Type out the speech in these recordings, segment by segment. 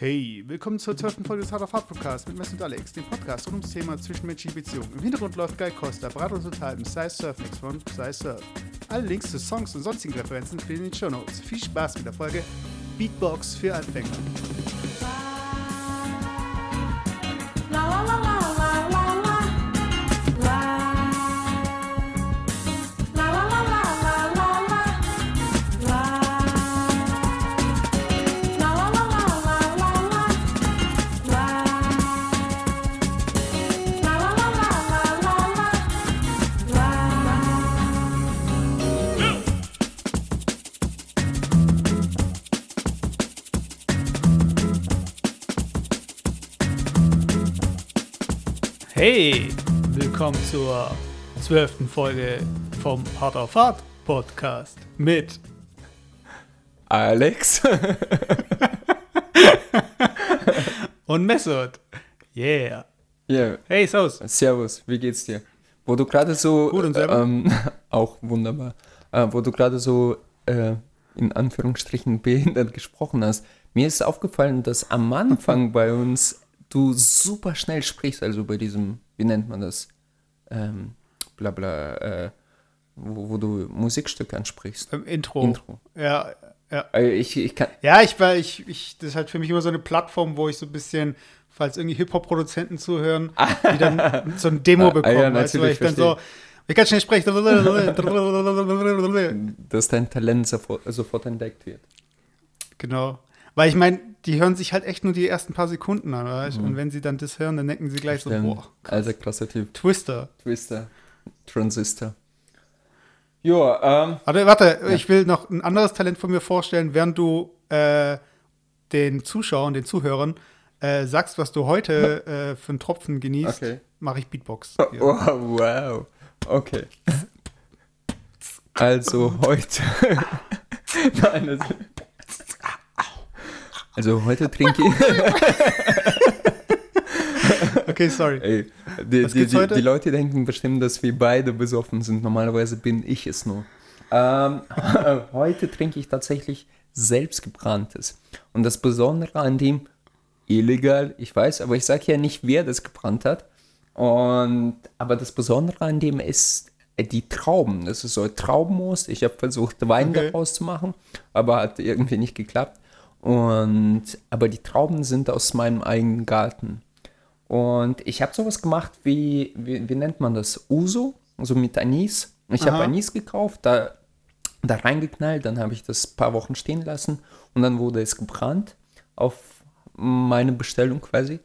Hey, willkommen zur 12. Folge des Hard of Hard Podcast mit Mess und Alex, dem Podcast rund ums Thema zwischenmenschliche Beziehungen. Im Hintergrund läuft Guy Costa, Beratung total im Size Surf Mix von Size Surf. Alle Links zu Songs und sonstigen Referenzen stehen in den Show Notes. Viel Spaß mit der Folge Beatbox für Anfänger. Hey, willkommen zur zwölften Folge vom Hard of Hard Podcast mit Alex. und Messot. Yeah. Ja, Hey, Saus. servus, wie geht's dir? Wo du gerade so, Gut und selber? ähm, auch wunderbar, äh, wo du gerade so äh, in Anführungsstrichen behindert gesprochen hast, mir ist aufgefallen, dass am Anfang bei uns du super schnell sprichst, also bei diesem, wie nennt man das, ähm, bla bla, äh, wo, wo du Musikstücke ansprichst. Im Intro. Intro. Ja, ja. Äh, ich, ich kann, Ja, ich war, ich, ich, das ist halt für mich immer so eine Plattform, wo ich so ein bisschen, falls irgendwie Hip-Hop-Produzenten zuhören, die dann so ein Demo Ah, bekommen, ja, weißt du, weil ich natürlich, dann so, ich kann schnell sprechen. dass dein Talent sofort, sofort entdeckt wird. genau. Weil ich meine, die hören sich halt echt nur die ersten paar Sekunden an, weißt? Und wenn sie dann das hören, dann denken sie gleich so, Stimmt. boah, Also klasse Typ. Twister. Twister, Transistor. Ja, ähm, Warte, warte, ich will noch ein anderes Talent von mir vorstellen, während du äh, den Zuschauern, den Zuhörern äh, sagst, was du heute äh, für einen Tropfen genießt, Okay. mache ich Beatbox. Ja. wow, wow. Okay. Also heute. Nein, also, also heute trinke ich. Okay, sorry. Ey, die, die, die, heute? die Leute denken bestimmt, dass wir beide besoffen sind. Normalerweise bin ich es nur. Ähm, heute trinke ich tatsächlich selbstgebranntes. Und das Besondere an dem, illegal, ich weiß, aber ich sage ja nicht, wer das gebrannt hat. Und, aber das Besondere an dem ist äh, die Trauben. Das ist so Traubenmus. Ich habe versucht, Wein Okay. daraus zu machen, aber hat irgendwie nicht geklappt. Und, aber die Trauben sind aus meinem eigenen Garten. Und ich habe sowas gemacht wie, wie, wie nennt man das? Uso, also mit Anis. Ich habe. Anis gekauft, da, da reingeknallt, dann habe ich das ein paar Wochen stehen lassen und dann wurde es gebrannt auf meine Bestellung quasi.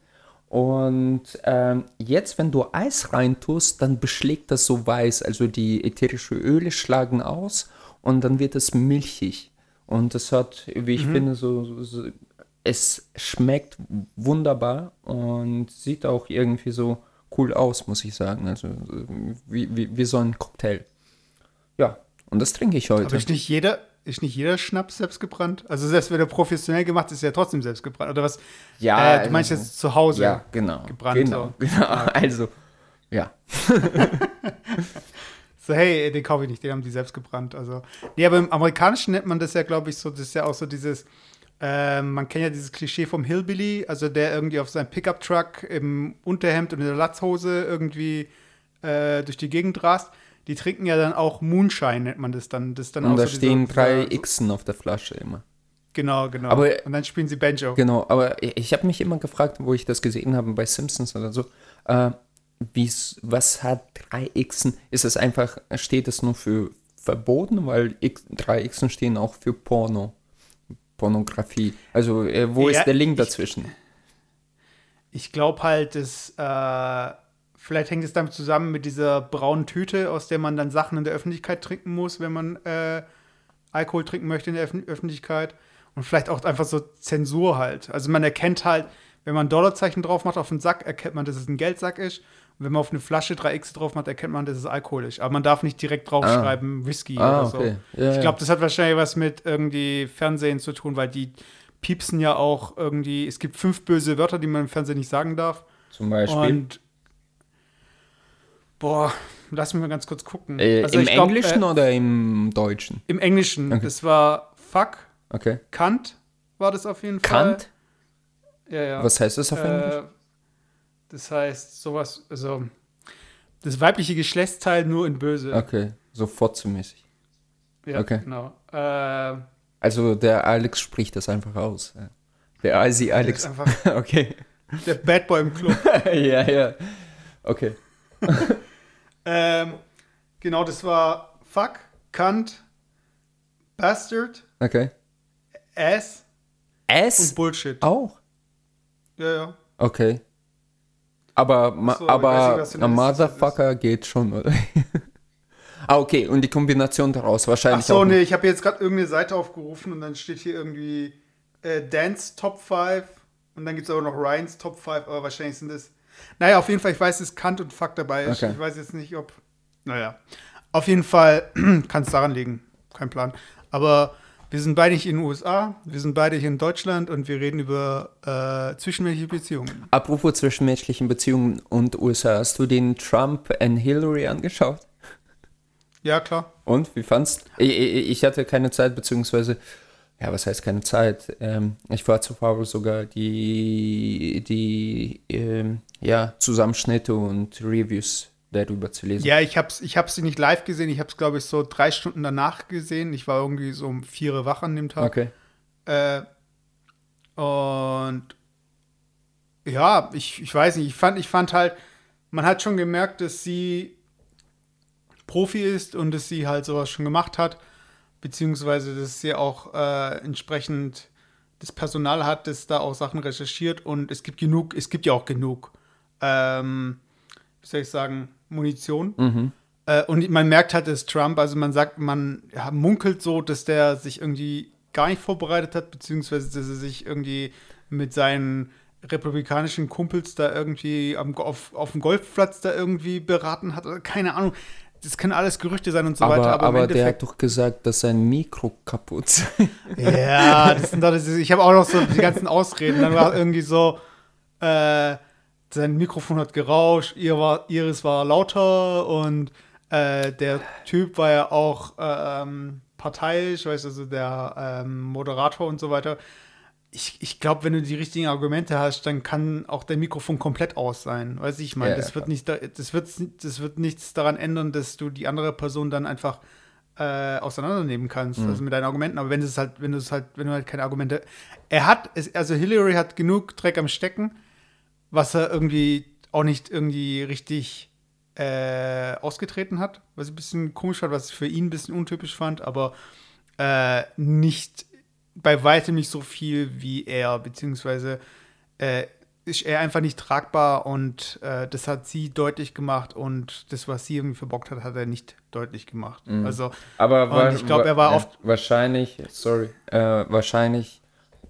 Und ähm, jetzt, wenn du Eis reintust, dann beschlägt das so weiß. Also die ätherischen Öle schlagen aus und dann wird es milchig. Und das hat, wie ich finde, so, so, es schmeckt wunderbar und sieht auch irgendwie so cool aus, muss ich sagen. Also so wie, wie, wie so ein Cocktail. Ja, und das trinke ich heute. Aber ist nicht jeder, ist nicht jeder Schnaps selbst gebrannt? Also selbst wenn er professionell gemacht ist, ist er trotzdem selbst gebrannt. Oder was? Ja, äh, du meinst also- jetzt zu Hause? Ja, genau. gebrannt, Genau, so. genau. Also, ja. So, hey, den kaufe ich nicht, den haben die selbst gebrannt. Also, nee, aber im Amerikanischen nennt man das ja, glaube ich, so, das ist ja auch so dieses, ähm, man kennt ja dieses Klischee vom Hillbilly, also der irgendwie auf seinem Pickup-Truck im Unterhemd und in der Latzhose irgendwie äh, durch die Gegend rast. Die trinken ja dann auch Moonshine, nennt man das dann. Das dann Und auch da so dieser- stehen drei dieser- Xen auf der Flasche immer. Genau, genau. Aber- und dann spielen sie Banjo. Genau, aber ich, ich habe mich immer gefragt, wo ich das gesehen habe bei Simpsons oder so, äh, was hat 3xen? Ist es einfach, steht es nur für verboten, weil X, 3xen stehen auch für Porno, Pornografie. Also äh, wo Ja, ist der Link ich- dazwischen? Ich glaube halt, dass äh, vielleicht hängt es damit zusammen mit dieser braunen Tüte, aus der man dann Sachen in der Öffentlichkeit trinken muss, wenn man äh, Alkohol trinken möchte in der Öff Öffentlichkeit. Und vielleicht auch einfach so Zensur halt. Also man erkennt halt, wenn man ein Dollarzeichen drauf macht auf den Sack, erkennt man, dass es ein Geldsack ist. Wenn man auf eine Flasche 3x drauf macht, erkennt man, dass es Alkohol ist. Aber man darf nicht direkt draufschreiben, Whisky Ah, oder so. okay. Ja, ich glaube, das hat wahrscheinlich was mit irgendwie Fernsehen zu tun, weil die piepsen ja auch irgendwie, es gibt fünf böse Wörter, die man im Fernsehen nicht sagen darf. Zum Beispiel. Und boah, lass mich mal ganz kurz gucken. äh, Also Im glaub, Englischen äh, oder im Deutschen? Im Englischen. Okay. Das war fuck, Okay. Kant war das auf jeden Fall. Kant? Ja, ja. Was heißt das auf Englisch? Das heißt, sowas, also das weibliche Geschlechtsteil nur in böse. Okay, so fotzenmäßig. Ja, okay. genau. Äh, Also der Alex spricht das einfach aus. Der das Alex. einfach Okay. der Bad Boy im Club. ja, ja. Okay. ähm, genau, das war Fuck, Cunt, Bastard, Okay. Ass und S Bullshit. auch? Ja, ja. Okay. Aber, ma Ach so, aber nicht. Motherfucker geht schon, oder? ah, okay. Und die Kombination daraus Ach wahrscheinlich so, auch. nee, ich habe jetzt gerade irgendeine Seite aufgerufen und dann steht hier irgendwie äh, Dance Top 5 und dann gibt es aber noch Ryans Top 5, aber wahrscheinlich sind das. Naja, auf jeden Fall, ich weiß, dass Kant und Fuck dabei ist. Okay. Ich weiß jetzt nicht, ob. Naja. Auf jeden Fall kann es daran liegen. Kein Plan. Aber wir sind beide nicht in den USA, wir sind beide hier in Deutschland und wir reden über äh, zwischenmenschliche Beziehungen. Apropos zwischenmenschlichen Beziehungen und USA, hast du den Trump and Hillary angeschaut? Ja, klar. Und wie fandst ich, ich, hatte keine Zeit, beziehungsweise, ja, was heißt keine Zeit? Ähm, ich war zu faul, sogar die, die ähm, ja, Zusammenschnitte und Reviews darüber zu lesen. Ja, ich hab's, ich hab's nicht live gesehen, ich hab's, glaube ich, so drei Stunden danach gesehen. Ich war irgendwie so um vier Uhr wach an dem Tag. Okay. Äh, und ja, ich, ich weiß nicht, ich fand, ich fand halt, man hat schon gemerkt, dass sie Profi ist und dass sie halt sowas schon gemacht hat, beziehungsweise dass sie auch äh, entsprechend das Personal hat, das da auch Sachen recherchiert und es gibt genug, es gibt ja auch genug, ähm, wie soll ich sagen, Munition. Mhm. Äh, und man merkt halt, dass Trump, also man sagt, man ja, munkelt so, dass der sich irgendwie gar nicht vorbereitet hat, beziehungsweise dass er sich irgendwie mit seinen republikanischen Kumpels da irgendwie am, auf, auf dem Golfplatz da irgendwie beraten hat. Oder keine Ahnung. Das können alles Gerüchte sein und so aber weiter. aber, Aber, der hat doch gesagt, dass sein Mikro kaputt sei. Ja, das sind doch, das ist, ich habe auch noch so die ganzen Ausreden. Dann war irgendwie so, äh, sein Mikrofon hat gerauscht, ihr war, ihres war lauter und äh, der Typ war ja auch ähm, parteiisch, weißt du, also der ähm, Moderator und so weiter. Ich, ich glaube, wenn du die richtigen Argumente hast, dann kann auch der Mikrofon komplett aus sein. Weiß ich, meine, Ja, das ja, wird nicht, da- das wird, das wird nichts daran ändern, dass du die andere Person dann einfach äh, auseinandernehmen kannst, Mhm. also mit deinen Argumenten. Aber wenn es halt, wenn du es halt, wenn du halt keine Argumente, er hat, es, also Hillary hat genug Dreck am Stecken, was er irgendwie auch nicht irgendwie richtig äh, ausgetreten hat, was ich ein bisschen komisch fand, was ich für ihn ein bisschen untypisch fand, aber äh, nicht bei weitem nicht so viel wie er, beziehungsweise äh, ist er einfach nicht tragbar und äh, das hat sie deutlich gemacht und das, was sie irgendwie verbockt hat, hat er nicht deutlich gemacht. Also Aber Und wa- ich glaub, wa- er war ja, oft- Wahrscheinlich, sorry, äh, wahrscheinlich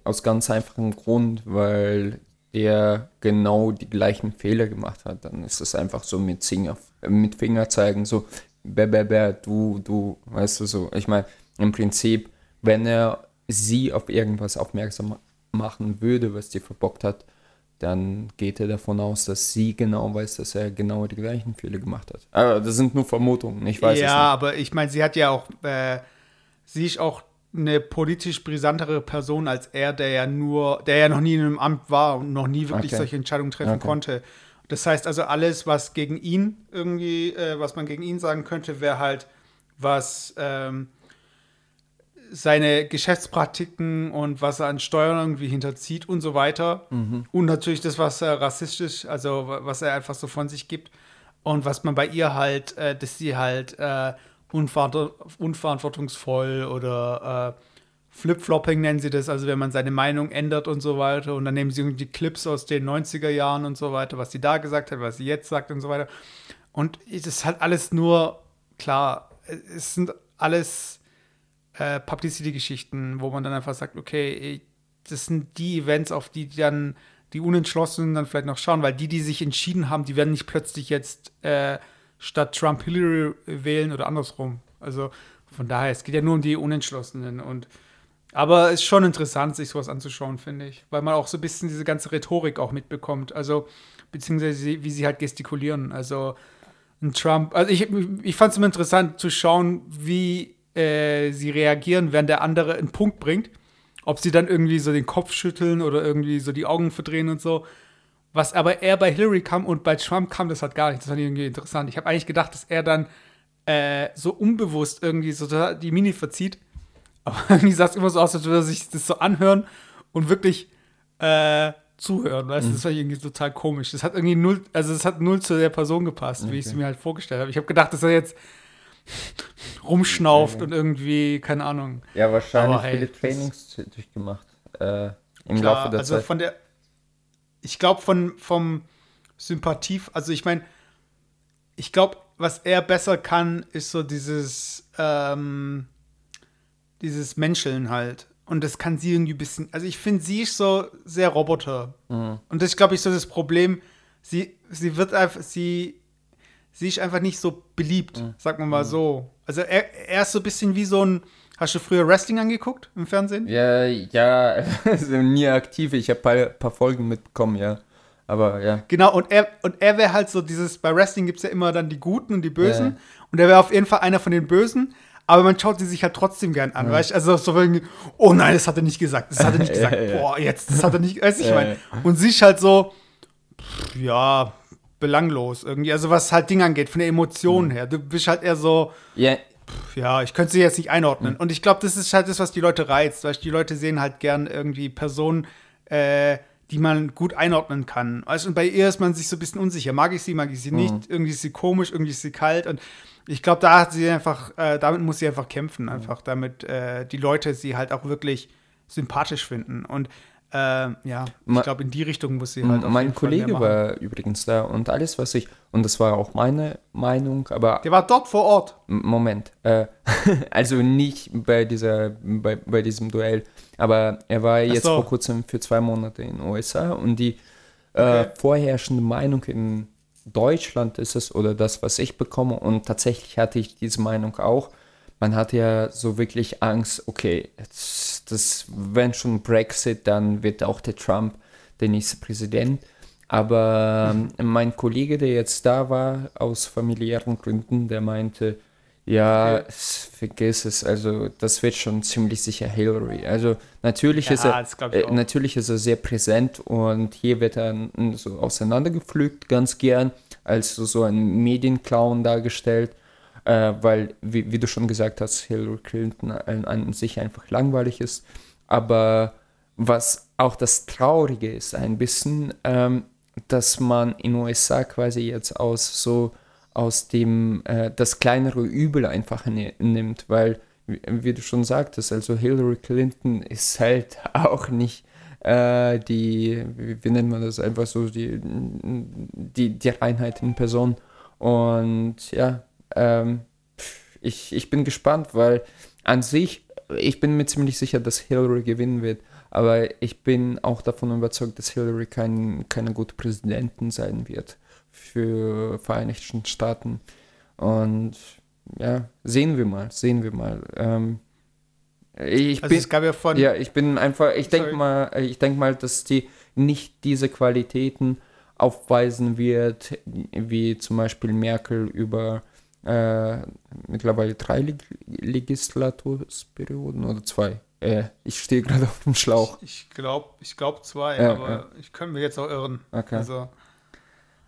aus ganz einfachem Grund, weil er genau die gleichen Fehler gemacht hat. Dann ist es einfach so mit, Finger, mit Finger zeigen, so, bäh, bäh, bäh, du, du, weißt du so. Ich meine, im Prinzip, wenn er sie auf irgendwas aufmerksam machen würde, was die verbockt hat, dann geht er davon aus, dass sie genau weiß, dass er genau die gleichen Fehler gemacht hat. Aber das sind nur Vermutungen, ich weiß ja, es nicht. aber ich meine, sie hat ja auch, äh, sie ist auch eine politisch brisantere Person als er, der ja nur, der ja noch nie in einem Amt war und noch nie wirklich Okay. solche Entscheidungen treffen Okay. konnte. Das heißt also, alles, was gegen ihn irgendwie, äh, was man gegen ihn sagen könnte, wäre halt, was ähm, seine Geschäftspraktiken und was er an Steuern irgendwie hinterzieht und so weiter. Und natürlich das, was er rassistisch, also wa- was er einfach so von sich gibt. Und was man bei ihr halt, äh, dass sie halt äh, unverantwortungsvoll oder äh, Flip-Flopping nennen sie das, also wenn man seine Meinung ändert und so weiter. Und dann nehmen sie irgendwie Clips aus den 90er Jahren und so weiter, was sie da gesagt hat, was sie jetzt sagt und so weiter. Und es ist halt alles nur, klar, es sind alles äh, Publicity-Geschichten, wo man dann einfach sagt, okay, das sind die Events, auf die dann die Unentschlossenen dann vielleicht noch schauen, weil die, die sich entschieden haben, die werden nicht plötzlich jetzt äh, statt Trump Hillary wählen oder andersrum. Also von daher, es geht ja nur um die Unentschlossenen und aber es ist schon interessant, sich sowas anzuschauen, finde ich, weil man auch so ein bisschen diese ganze Rhetorik auch mitbekommt, also beziehungsweise wie sie halt gestikulieren. Also ein Trump, also ich, ich fand es immer interessant zu schauen, wie äh, sie reagieren, wenn der andere einen Punkt bringt ob sie dann irgendwie so den Kopf schütteln oder irgendwie so die Augen verdrehen und so. Was aber eher bei Hillary kam und bei Trump kam, das hat gar nicht. Das fand ich irgendwie interessant. Ich habe eigentlich gedacht, dass er dann äh, so unbewusst irgendwie so die Mini verzieht. Aber irgendwie sah es immer so aus, als würde er sich das so anhören und wirklich äh, zuhören. Weißt? Mhm. Das war irgendwie total komisch. Das hat irgendwie null, also es hat null zu der Person gepasst, okay. wie ich es mir halt vorgestellt habe. Ich habe gedacht, dass er jetzt rumschnauft okay. und irgendwie, keine Ahnung. Ja, wahrscheinlich hey, viele Trainings durchgemacht äh, im klar, Laufe der also Zeit. Von der, ich glaube, von vom Sympathie, also ich meine, ich glaube, was er besser kann, ist so dieses, ähm, dieses Menscheln halt. Und das kann sie irgendwie ein bisschen. Also ich finde, sie ist so sehr Roboter. Mhm. Und das ist, glaube ich, so das Problem. Sie, sie wird einfach, sie, sie ist einfach nicht so beliebt, mhm. sagt man mal mhm. so. Also er, er ist so ein bisschen wie so ein. Hast du früher Wrestling angeguckt im Fernsehen? Ja, ja, also nie aktiv. Ich habe ein paar, paar Folgen mitbekommen, ja. Aber ja. Genau, und er, und er wäre halt so dieses, bei Wrestling gibt es ja immer dann die Guten und die Bösen. Ja. Und er wäre auf jeden Fall einer von den Bösen aber man schaut sie sich halt trotzdem gern an, mhm. weißt Also so irgendwie, oh nein, das hat er nicht gesagt, das hat er nicht gesagt, boah, jetzt, das hat er nicht, weiß ich meine. Und sie ist halt so, pff, ja, belanglos irgendwie, also was halt Ding angeht, von der Emotion mhm. her. Du bist halt eher so, yeah. Ja, ich könnte sie jetzt nicht einordnen. Mhm. Und ich glaube, das ist halt das, was die Leute reizt, weil die Leute sehen halt gern irgendwie Personen, äh, die man gut einordnen kann. Also, und bei ihr ist man sich so ein bisschen unsicher. Mag ich sie, mag ich sie nicht? Mhm. Irgendwie ist sie komisch, irgendwie ist sie kalt. Und ich glaube, da hat sie einfach, äh, damit muss sie einfach kämpfen, einfach damit äh, die Leute sie halt auch wirklich sympathisch finden. Und äh, ja, ich glaube, in die Richtung muss sie halt. Mein Kollege war übrigens da und alles, was ich, und das war auch meine Meinung, aber. Der war dort vor Ort. Moment. Äh, also nicht bei dieser, bei, bei diesem Duell, aber er war jetzt so. vor kurzem für zwei Monate in den USA und die äh, okay. vorherrschende Meinung in Deutschland ist es oder das, was ich bekomme. Und tatsächlich hatte ich diese Meinung auch. Man hat ja so wirklich Angst, okay, jetzt, das, wenn schon Brexit, dann wird auch der Trump der nächste Präsident. Aber mhm. mein Kollege, der jetzt da war, aus familiären Gründen, der meinte, ja, okay. vergiss es. Also das wird schon ziemlich sicher Hillary. Also natürlich, ja, ist er, äh, natürlich ist er sehr präsent und hier wird er so auseinandergepflügt ganz gern als so ein Medienclown dargestellt, äh, weil, wie, wie, du schon gesagt hast, Hillary Clinton an, an sich einfach langweilig ist. Aber was auch das Traurige ist, ein bisschen, ähm, dass man in den USA quasi jetzt aus so aus dem äh, das kleinere Übel einfach ne nimmt, weil, wie, wie, du schon sagtest, also Hillary Clinton ist halt auch nicht äh, die, wie, wie, nennt man das, einfach so die, die, die Reinheit in Person. Und ja, ähm, ich, ich bin gespannt, weil an sich, ich bin mir ziemlich sicher, dass Hillary gewinnen wird. Aber ich bin auch davon überzeugt, dass Hillary kein, keine gute Präsidentin sein wird für Vereinigten Staaten. Und ja, sehen wir mal, sehen wir mal. Ähm, ich also bin, es gab ja von. Ja, ich bin einfach, ich denke mal, ich denke mal, dass die nicht diese Qualitäten aufweisen wird, wie zum Beispiel Merkel über äh, mittlerweile drei Leg Legislatursperioden oder zwei. Äh, ich stehe gerade auf dem Schlauch. Ich, ich glaube ich glaub zwei, ja, aber ja. ich könnte mich jetzt auch irren. Okay. Also,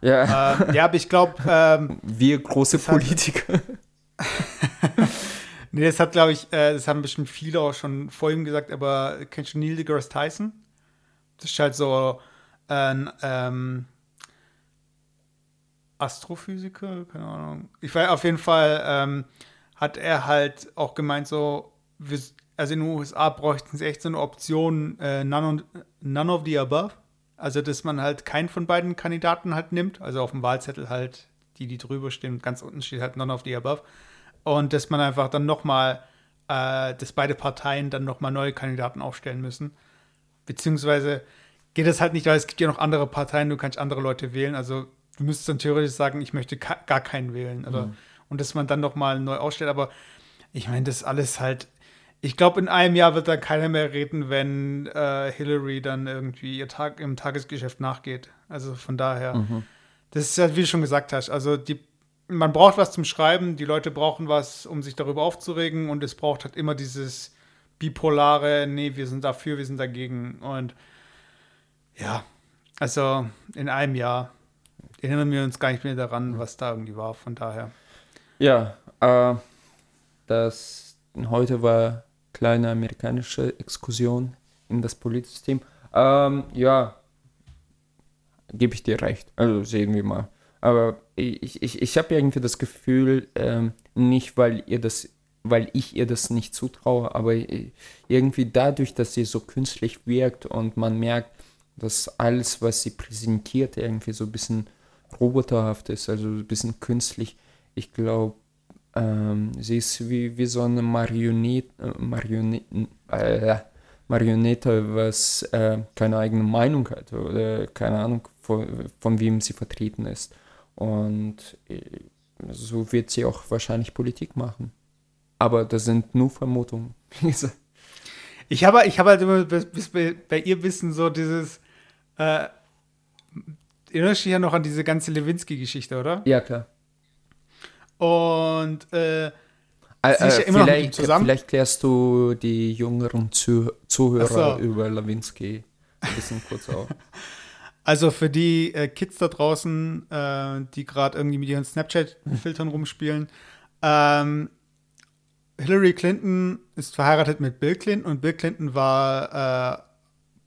ja. Äh, ja, aber ich glaube. Ähm, Wir große Politiker. nee, das hat, glaube ich, äh, das haben bestimmt viele auch schon vor ihm gesagt, aber kennst du Neil deGrasse Tyson? Das ist halt so ein ähm, Astrophysiker, keine Ahnung. Ich weiß, auf jeden Fall ähm, hat er halt auch gemeint, so, wir, also in den USA bräuchten sie echt so eine Option, äh, none, none of the above. Also, dass man halt keinen von beiden Kandidaten halt nimmt. Also auf dem Wahlzettel halt die, die drüber stehen. Ganz unten steht halt none of the above. Und dass man einfach dann nochmal, äh, dass beide Parteien dann nochmal neue Kandidaten aufstellen müssen. Beziehungsweise geht das halt nicht, weil es gibt ja noch andere Parteien, du kannst andere Leute wählen. Also du müsstest dann theoretisch sagen, ich möchte gar keinen wählen. Oder, mhm. Und dass man dann nochmal neu ausstellt. Aber ich meine, das alles halt ich glaube, in einem Jahr wird da keiner mehr reden, wenn äh, Hillary dann irgendwie ihr Tag im Tagesgeschäft nachgeht. Also von daher, mhm. das ist ja, wie du schon gesagt hast, also die, man braucht was zum Schreiben, die Leute brauchen was, um sich darüber aufzuregen und es braucht halt immer dieses bipolare, nee, wir sind dafür, wir sind dagegen. Und ja, also in einem Jahr erinnern wir uns gar nicht mehr daran, was da irgendwie war. Von daher. Ja, äh, das heute war kleine amerikanische Exkursion in das Politsystem. Ähm, ja, gebe ich dir recht. Also sehen wir mal. Aber ich, ich, ich habe irgendwie das Gefühl, ähm, nicht weil ihr das, weil ich ihr das nicht zutraue, aber irgendwie dadurch, dass sie so künstlich wirkt und man merkt, dass alles, was sie präsentiert, irgendwie so ein bisschen roboterhaft ist, also ein bisschen künstlich. Ich glaube, ähm, sie ist wie, wie so eine Marionette, äh, Marionette, äh, Marionette, was äh, keine eigene Meinung hat oder keine Ahnung, von, von wem sie vertreten ist. Und äh, so wird sie auch wahrscheinlich Politik machen. Aber das sind nur Vermutungen. ich habe ich hab halt immer bis bei, bei ihr Wissen so dieses. Äh, erinnerst du dich ja noch an diese ganze Lewinsky-Geschichte, oder? Ja, klar. Und äh, äh, äh, vielleicht, vielleicht, klärst du die jüngeren Zuh Zuhörer so. über Lewinsky ein bisschen kurz auf. Also für die äh, Kids da draußen, äh, die gerade irgendwie mit ihren Snapchat-Filtern rumspielen, ähm, Hillary Clinton ist verheiratet mit Bill Clinton und Bill Clinton war äh,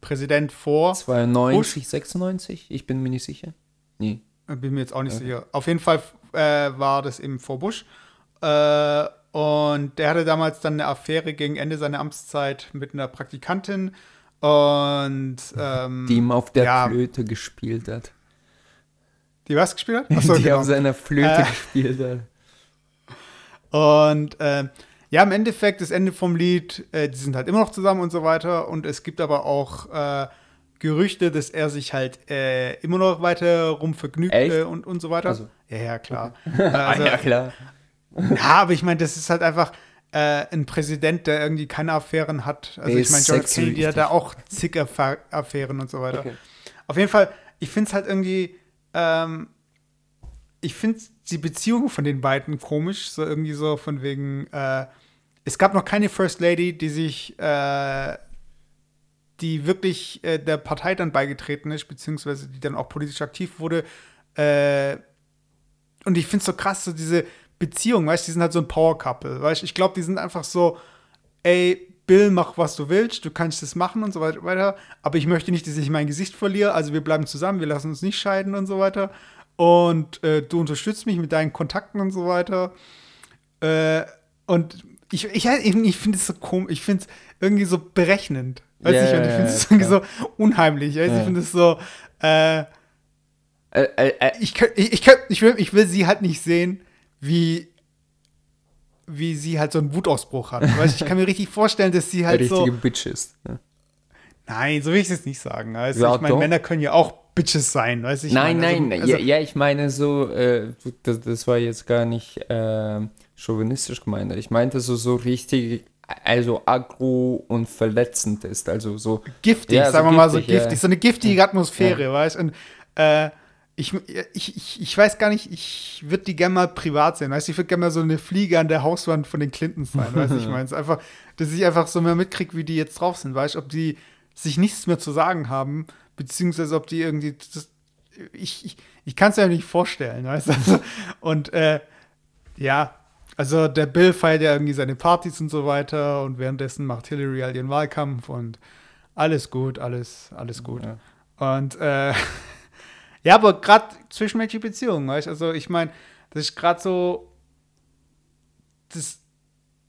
Präsident vor 92, Bush. 96, ich bin mir nicht sicher. Nee. Bin mir jetzt auch nicht okay. sicher. Auf jeden Fall äh, war das eben vor Bush. Äh, und der hatte damals dann eine Affäre gegen Ende seiner Amtszeit mit einer Praktikantin und ähm, die ihm auf der ja, Flöte gespielt hat. Die was gespielt hat? Achso, die genau. auf seiner Flöte äh, gespielt hat. Und äh, ja, im Endeffekt, das Ende vom Lied, äh, die sind halt immer noch zusammen und so weiter. Und es gibt aber auch äh, Gerüchte, dass er sich halt äh, immer noch weiter rumvergnügt äh, und, und so weiter. Also. Ja, ja, klar. Okay. Also, ja, klar. Ja, aber ich meine, das ist halt einfach äh, ein Präsident, der irgendwie keine Affären hat. Also ich meine, John Kennedy hat da auch zig Affären und so weiter. Okay. Auf jeden Fall, ich finde es halt irgendwie, ähm, ich finde die Beziehung von den beiden komisch, so irgendwie so von wegen, äh, es gab noch keine First Lady, die sich, äh, die wirklich äh, der Partei dann beigetreten ist, beziehungsweise die dann auch politisch aktiv wurde. Äh, und ich finde es so krass, so diese Beziehung, weißt du, die sind halt so ein Power-Couple, weißt du, ich glaube, die sind einfach so, ey, Bill, mach was du willst, du kannst das machen und so weiter, aber ich möchte nicht, dass ich mein Gesicht verliere, also wir bleiben zusammen, wir lassen uns nicht scheiden und so weiter. Und äh, du unterstützt mich mit deinen Kontakten und so weiter. Äh, und ich, ich, ich finde es so komisch, ich finde es irgendwie so berechnend. Weiß yeah, ich, und ich finde es irgendwie so unheimlich. Also yeah. Ich finde es so, äh, äh, äh, äh, ich, ich, ich, ich, will, ich will sie halt nicht sehen, wie, wie sie halt so einen Wutausbruch hat. Weißt, ich kann mir richtig vorstellen, dass sie halt richtige so. Bitch ist. Ja. Nein, so will ich es nicht sagen. Also, ja, ich meine, Männer können ja auch Bitches sein, weiß ich Nein, meine. nein, also, ja, ja, ich meine so, äh, das, das war jetzt gar nicht äh, chauvinistisch gemeint. Ich meinte so, so richtig, also aggro und verletzend ist. Also so. Giftig, ja, sagen so wir mal so giftig. So eine giftige Atmosphäre, ja. weißt Und äh, ich, ich, ich, ich weiß gar nicht, ich würde die gerne mal privat sehen. Weißt ich würde gerne mal so eine Fliege an der Hauswand von den Clintons sein. weißt ich meine, einfach, dass ich einfach so mehr mitkriege, wie die jetzt drauf sind. Weißt ob die sich nichts mehr zu sagen haben, beziehungsweise ob die irgendwie. Das, ich ich, ich kann es mir nicht vorstellen, weißt du? Also, und äh, ja, also der Bill feiert ja irgendwie seine Partys und so weiter und währenddessen macht Hillary halt ihren Wahlkampf und alles gut, alles, alles gut. Ja. Und äh, Ja, aber gerade zwischenmenschliche Beziehungen, weißt du? Also, ich meine, das ist gerade so. Das.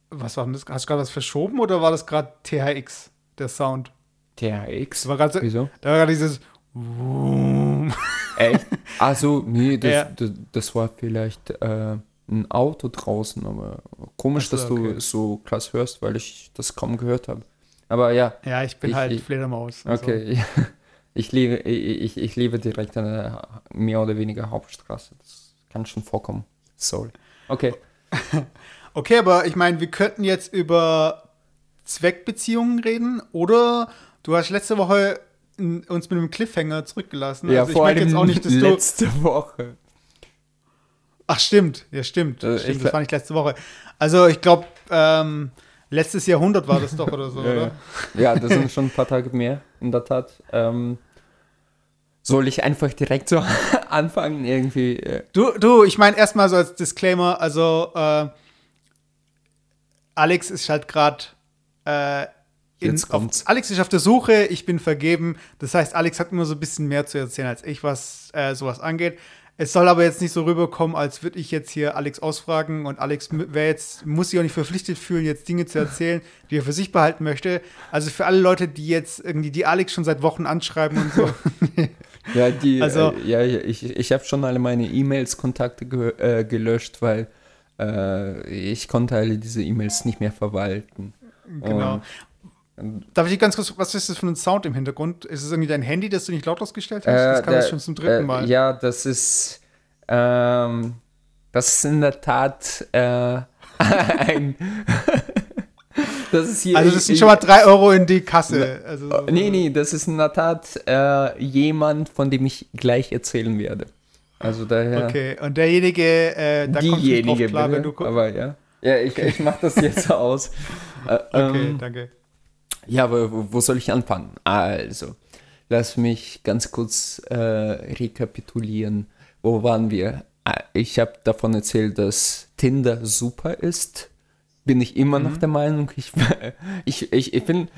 Was war denn das? Hast du gerade was verschoben oder war das gerade THX, der Sound? THX? War grad so, Wieso? Da war gerade dieses. Echt? Also, nee, das, ja. das, das, war vielleicht äh, ein Auto draußen, aber komisch, so, dass du okay. so krass hörst, weil ich das kaum gehört habe. Aber ja. Ja, ich bin ich, halt Fledermaus. Okay, ja. Ich liebe, ich, ich liebe direkt eine mehr oder weniger Hauptstraße. Das kann schon vorkommen. Sorry. Okay. okay, aber ich meine, wir könnten jetzt über Zweckbeziehungen reden oder du hast letzte Woche uns mit einem Cliffhanger zurückgelassen. Ja, also vor allem jetzt auch nicht, dass letzte du Woche. Ach, stimmt. Ja, stimmt. Äh, stimmt das war nicht letzte Woche. Also, ich glaube, ähm, Letztes Jahrhundert war das doch oder so, ja, oder? Ja. ja, das sind schon ein paar Tage mehr, in der Tat. Ähm, soll ich einfach direkt so anfangen, irgendwie? Äh? Du, du, ich meine erstmal so als Disclaimer, also äh, Alex ist halt gerade äh, Jetzt kommt's. Auf, Alex ist auf der Suche, ich bin vergeben. Das heißt, Alex hat immer so ein bisschen mehr zu erzählen als ich, was äh, sowas angeht. Es soll aber jetzt nicht so rüberkommen, als würde ich jetzt hier Alex ausfragen und Alex wäre jetzt, muss sich auch nicht verpflichtet fühlen, jetzt Dinge zu erzählen, die er für sich behalten möchte. Also für alle Leute, die jetzt irgendwie die Alex schon seit Wochen anschreiben und so. ja, die, also, äh, ja, ich, ich habe schon alle meine E-Mails-Kontakte ge äh, gelöscht, weil äh, ich konnte alle diese E-Mails nicht mehr verwalten. Genau. Und Darf ich ganz kurz, was ist das für ein Sound im Hintergrund? Ist es irgendwie dein Handy, das du nicht lautlos gestellt hast? Äh, das kann der, ich schon zum dritten äh, Mal. Ja, das ist, ähm, das ist in der Tat äh, ein. das ist hier, also, das sind schon mal drei Euro in die Kasse. Also, nee, nee, das ist in der Tat äh, jemand, von dem ich gleich erzählen werde. Also daher. Okay, und derjenige, äh, da diejenige, kommt klar, bitte, wenn du Aber ja. Ja, ich, ich mach das jetzt aus. Äh, okay, ähm, danke. Ja, wo, wo soll ich anfangen? Also, lass mich ganz kurz äh, rekapitulieren. Wo waren wir? Ah, ich habe davon erzählt, dass Tinder super ist. Bin ich immer mhm. noch der Meinung. Ich, ich, ich, ich bin.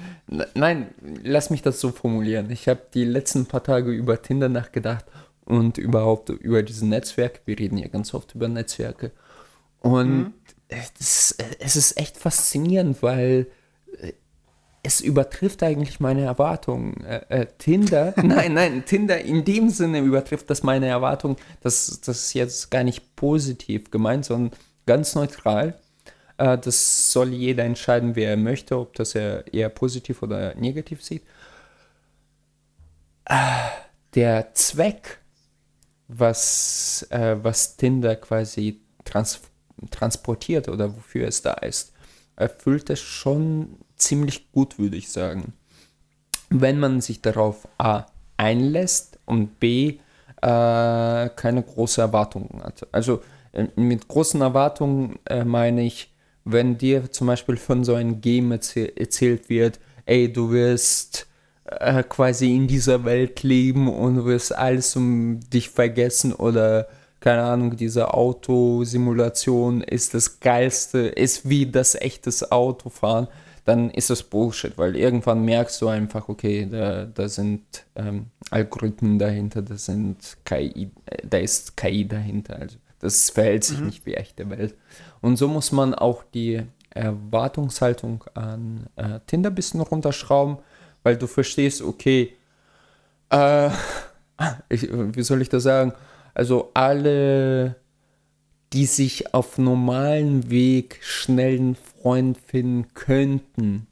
Nein, lass mich das so formulieren. Ich habe die letzten paar Tage über Tinder nachgedacht und überhaupt über diese Netzwerke. Wir reden ja ganz oft über Netzwerke. Und mhm. es, es ist echt faszinierend, weil es übertrifft eigentlich meine Erwartungen. Äh, äh, Tinder, nein, nein, Tinder in dem Sinne übertrifft das meine Erwartungen. Das, das ist jetzt gar nicht positiv gemeint, sondern ganz neutral. Äh, das soll jeder entscheiden, wer er möchte, ob das er eher positiv oder negativ sieht. Äh, der Zweck, was, äh, was Tinder quasi trans transportiert oder wofür es da ist, erfüllt es schon ziemlich gut, würde ich sagen. Wenn man sich darauf A einlässt und B äh, keine große Erwartungen hat. Also äh, mit großen Erwartungen äh, meine ich, wenn dir zum Beispiel von so einem Game erzähl erzählt wird, ey, du wirst äh, quasi in dieser Welt leben und du wirst alles um dich vergessen oder keine Ahnung, diese Autosimulation ist das geilste, ist wie das echtes Autofahren dann ist das Bullshit, weil irgendwann merkst du einfach, okay, da, da sind ähm, Algorithmen dahinter, da sind KI, äh, da ist KI dahinter. Also das verhält sich mhm. nicht wie echte Welt. Und so muss man auch die Erwartungshaltung an äh, Tinder ein bisschen runterschrauben, weil du verstehst, okay, äh, ich, wie soll ich das sagen? Also alle die sich auf normalen Weg schnell einen Freund finden könnten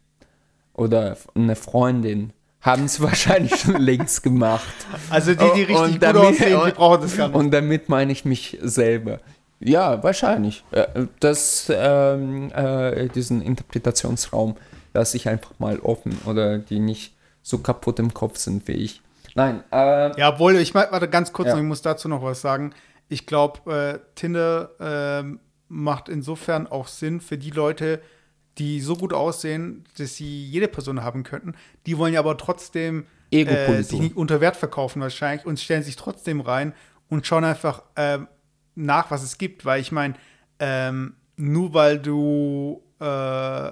oder eine Freundin, haben es wahrscheinlich schon längst gemacht. Also die, die richtig und gut damit, aussehen, die brauchen das gar nicht. Und damit meine ich mich selber. Ja, wahrscheinlich. Äh, das, ähm, äh, diesen Interpretationsraum lasse ich einfach mal offen oder die nicht so kaputt im Kopf sind wie ich. Nein. Äh, ja, obwohl, ich warte ganz kurz ja. noch, ich muss dazu noch was sagen ich glaube, äh, Tinder äh, macht insofern auch Sinn für die Leute, die so gut aussehen, dass sie jede Person haben könnten. Die wollen ja aber trotzdem äh, sich nicht unter Wert verkaufen wahrscheinlich und stellen sich trotzdem rein und schauen einfach äh, nach, was es gibt. Weil ich meine, ähm, nur weil du äh,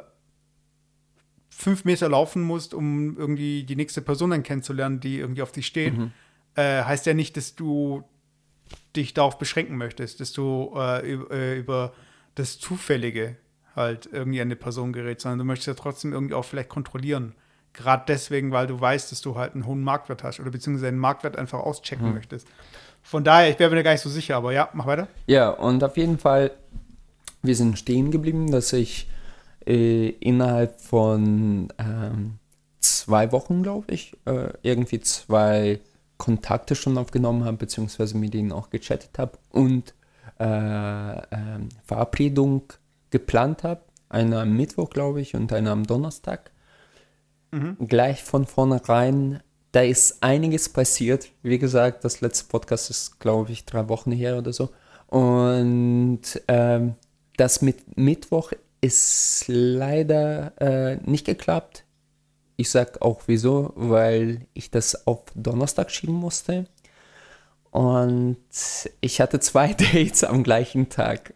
fünf Meter laufen musst, um irgendwie die nächste Person dann kennenzulernen, die irgendwie auf dich steht, mhm. äh, heißt ja nicht, dass du dich darauf beschränken möchtest, dass du äh, äh, über das Zufällige halt irgendwie an eine Person gerätst, sondern du möchtest ja trotzdem irgendwie auch vielleicht kontrollieren. Gerade deswegen, weil du weißt, dass du halt einen hohen Marktwert hast oder beziehungsweise einen Marktwert einfach auschecken hm. möchtest. Von daher, ich wäre mir gar nicht so sicher, aber ja, mach weiter. Ja, und auf jeden Fall, wir sind stehen geblieben, dass ich äh, innerhalb von ähm, zwei Wochen, glaube ich, äh, irgendwie zwei Kontakte schon aufgenommen habe, beziehungsweise mit ihnen auch gechattet habe und äh, äh, Verabredung geplant habe. Eine am Mittwoch, glaube ich, und eine am Donnerstag. Mhm. Gleich von vornherein, da ist einiges passiert. Wie gesagt, das letzte Podcast ist, glaube ich, drei Wochen her oder so. Und ähm, das mit Mittwoch ist leider äh, nicht geklappt. Ich sag auch wieso, weil ich das auf Donnerstag schieben musste. Und ich hatte zwei Dates am gleichen Tag.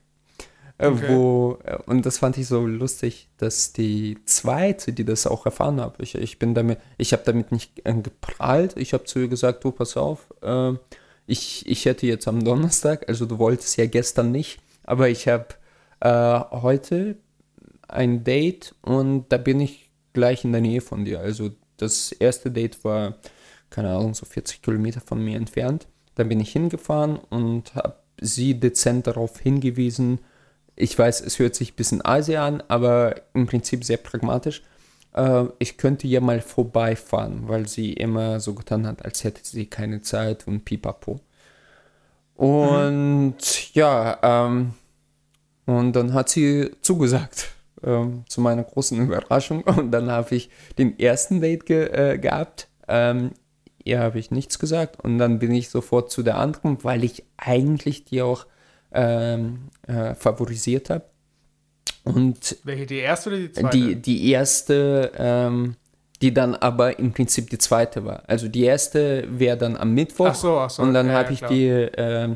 Äh, okay. Wo, äh, und das fand ich so lustig, dass die zweite, die das auch erfahren hat, ich, ich bin damit, ich habe damit nicht äh, geprahlt. Ich habe zu ihr gesagt, du pass auf, äh, ich, ich hätte jetzt am Donnerstag, also du wolltest ja gestern nicht, aber ich habe äh, heute ein Date und da bin ich gleich in der Nähe von dir. Also das erste Date war, keine Ahnung, so 40 Kilometer von mir entfernt. Da bin ich hingefahren und habe sie dezent darauf hingewiesen. Ich weiß, es hört sich ein bisschen Asi an, aber im Prinzip sehr pragmatisch. Äh, ich könnte ja mal vorbeifahren, weil sie immer so getan hat, als hätte sie keine Zeit und pipapo. Und mhm. ja, ähm, und dann hat sie zugesagt, ähm, zu meiner großen Überraschung. Und dann habe ich den ersten Date ge äh, gehabt. Ähm, ihr habe ich nichts gesagt. Und dann bin ich sofort zu der anderen, weil ich eigentlich die auch ähm, äh, favorisiert habe. Und Welche, die erste oder die zweite? Die, die erste, ähm, die dann aber im Prinzip die zweite war. Also die erste wäre dann am Mittwoch. Ach so, ach so. Und dann ja, habe ich klar. die äh,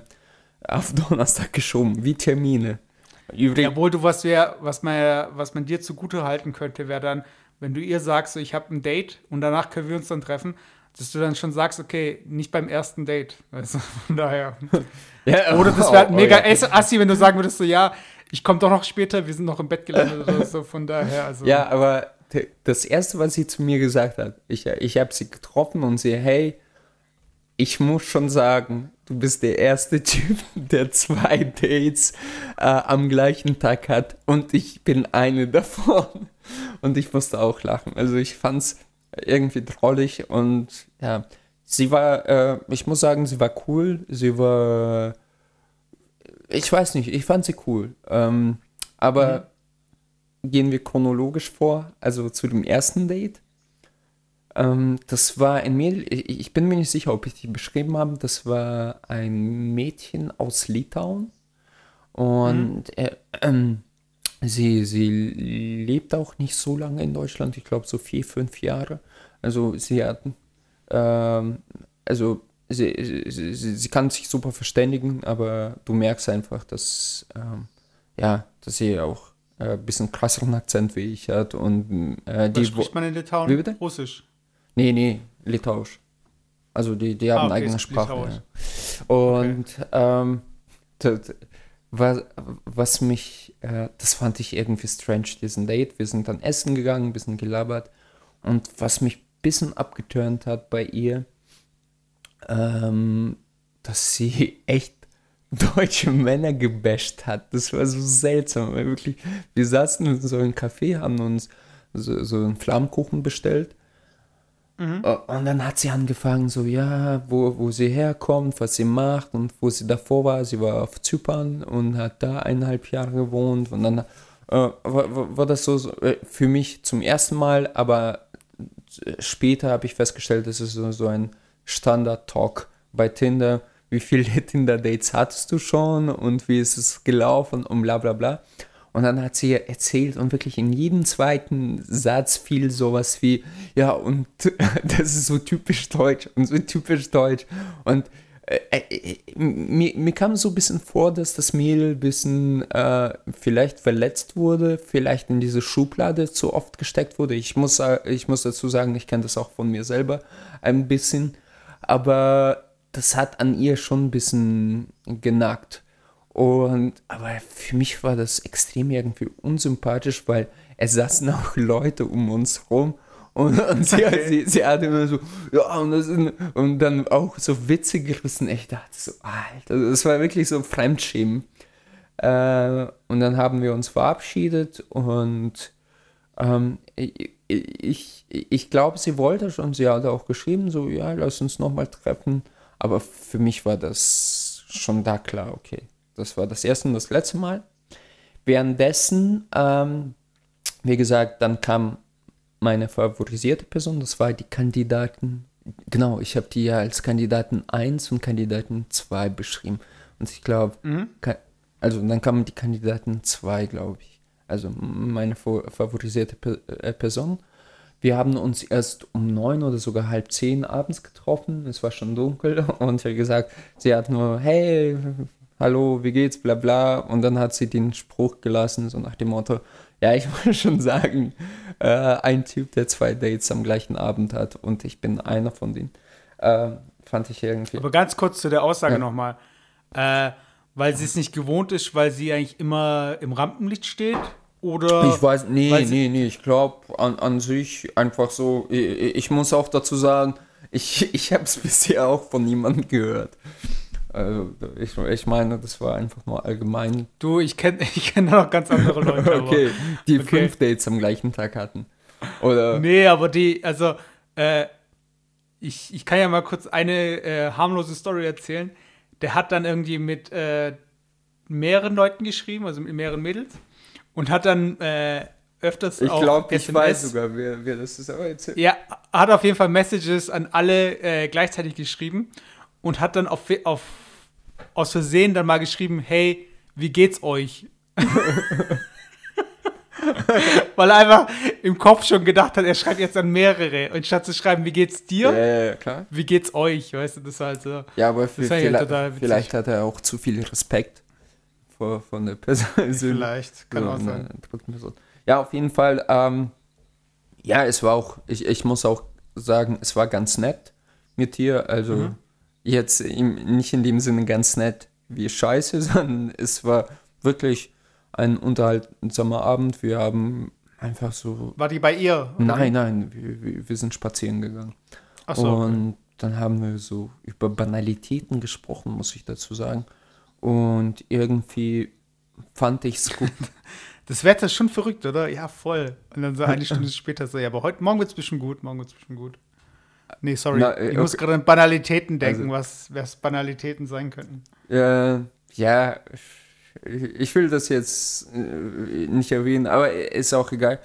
auf Donnerstag geschoben, wie Termine. Übrigens, Obwohl du was wär, was man, was man dir zugute halten könnte, wäre dann, wenn du ihr sagst, ich habe ein Date und danach können wir uns dann treffen, dass du dann schon sagst, okay, nicht beim ersten Date. Also von daher. ja, Oder das wäre halt oh, mega oh, ja. assi, wenn du sagen würdest, so ja, ich komme doch noch später, wir sind noch im Bett gelandet oder so, von daher. Also. Ja, aber das Erste, was sie zu mir gesagt hat, ich, ich habe sie getroffen und sie, hey, ich muss schon sagen, du bist der erste Typ, der zwei Dates äh, am gleichen Tag hat und ich bin eine davon. Und ich musste auch lachen. Also ich fand es irgendwie drollig und ja, sie war, äh, ich muss sagen, sie war cool. Sie war ich weiß nicht, ich fand sie cool. Ähm, aber mhm. gehen wir chronologisch vor, also zu dem ersten Date. Ähm, das war ein Mädel, ich bin mir nicht sicher, ob ich die beschrieben habe. Das war ein Mädchen aus Litauen. Und mhm. äh, sie, sie lebt auch nicht so lange in Deutschland, ich glaube so vier, fünf Jahre. Also sie hat, ähm, also sie, sie, sie, kann sich super verständigen, aber du merkst einfach, dass, ähm, ja, dass sie auch äh, ein bisschen krasseren Akzent wie ich hat. Und, äh, die, Was spricht man in Litauen? Russisch? Nee, nee, Litauisch. Also die, die haben ah, okay, eigene Sprache. Ja. Und okay. ähm, das, was, was mich, äh, das fand ich irgendwie strange, diesen Date. Wir sind dann essen gegangen, ein bisschen gelabert. Und was mich ein bisschen abgeturnt hat bei ihr, ähm, dass sie echt deutsche Männer gebasht hat. Das war so seltsam. Weil wirklich, wir saßen in so einem Café, haben uns so, so einen Flammkuchen bestellt. Mhm. Äh, und dann hat sie angefangen, so, ja, wo, wo sie herkommt, was sie macht und wo sie davor war. Sie war auf Zypern und hat da eineinhalb Jahre gewohnt. Und dann äh, war, war, das so, so äh, für mich zum ersten Mal, aber später habe ich festgestellt, dass es so, so ein Standard-Talk bei Tinder. Wie viele Tinder-Dates hattest du schon und wie ist es gelaufen und bla bla bla. Und dann hat sie erzählt und wirklich in jedem zweiten Satz fiel sowas wie, ja, und das ist so typisch deutsch und so typisch deutsch. Und äh, äh, mir, mir, kam so ein bisschen vor, dass das Mädel ein bisschen äh, vielleicht verletzt wurde, vielleicht in diese Schublade zu oft gesteckt wurde. Ich muss, ich muss dazu sagen, ich kenne das auch von mir selber ein bisschen aber das hat an ihr schon ein bisschen genagt. Und, aber für mich war das extrem irgendwie unsympathisch, weil es saßen auch Leute um uns rum und, und sie, sie, sie, hat immer so, ja, und, das, und dann auch so Witze gerissen. Ich dachte so, Alter, das war wirklich so Fremdschämen. Äh, und dann haben wir uns verabschiedet und ähm, ich, ich, ich glaube, sie wollte schon, sie hat auch geschrieben, so, ja, lass uns nochmal treffen. Aber für mich war das schon da klar, okay. Das war das erste und das letzte Mal. Währenddessen, ähm, wie gesagt, dann kam meine favorisierte Person, das war die Kandidaten. Genau, ich habe die ja als Kandidaten 1 und Kandidaten 2 beschrieben. Und ich glaube, mhm. also dann kamen die Kandidaten 2, glaube ich. also meine favorisierte äh, Person. Wir haben uns erst um neun oder sogar halb zehn abends getroffen. Es war schon dunkel und sie hat gesagt, sie hat nur, hey, hallo, wie geht's, bla bla. Und dann hat sie den Spruch gelassen, so nach dem Motto, ja, ich muss schon sagen, äh, ein Typ, der zwei Dates am gleichen Abend hat und ich bin einer von denen. Äh, fand ich irgendwie. Aber ganz kurz zu der Aussage ja. nochmal. Äh, weil sie es nicht gewohnt ist, weil sie eigentlich immer im Rampenlicht steht? Oder ich weiß, nee, nee, nee, ich glaube an, an sich einfach so, ich, ich muss auch dazu sagen, ich, ich habe es bisher auch von niemandem gehört. Also ich, ich meine, das war einfach nur allgemein. Du, ich kenne ich kenn noch ganz andere Leute. okay, die okay. fünf Dates am gleichen Tag hatten. Oder? Nee, aber die, also, äh, ich, ich kann ja mal kurz eine äh, harmlose Story erzählen. Der hat dann irgendwie mit äh, mehreren Leuten geschrieben, also mit mehreren Mädels und hat dann äh, öfters ich glaube, ich weiß sogar, wer, wer das ist. Aber jetzt ja, hat auf jeden Fall Messages an alle äh, gleichzeitig geschrieben und hat dann auf, auf, aus Versehen dann mal geschrieben, hey, wie geht's euch? Weil er einfach im Kopf schon gedacht hat, er schreibt jetzt an mehrere. Und statt zu schreiben, wie geht's dir? Ja, ja, klar. Wie geht's euch? Weißt du, das war halt so. Ja, aber vielleicht, vielleicht hat er auch zu viel Respekt vor, von der Person. Vielleicht, kann auch sein. Ja, auf jeden Fall. Ähm, ja, es war auch, ich, ich muss auch sagen, es war ganz nett mit dir. Also mhm. Jetzt nicht in dem Sinne ganz nett wie scheiße, sondern es war wirklich ein unterhaltsamer Abend. Wir haben einfach so. War die bei ihr? Oder? Nein, nein, wir, wir sind spazieren gegangen. Ach so, Und okay. dann haben wir so über Banalitäten gesprochen, muss ich dazu sagen. Und irgendwie fand ich es gut. Das Wetter ist schon verrückt, oder? Ja, voll. Und dann so eine Stunde später so, ja, aber heute, morgen wird es bestimmt gut, morgen wird es bestimmt gut. Nee, sorry. Na, äh, ich muss gerade an Banalitäten denken, also, was, was Banalitäten sein könnten. Äh, ja, ich will das jetzt äh, nicht erwähnen, aber ist auch egal.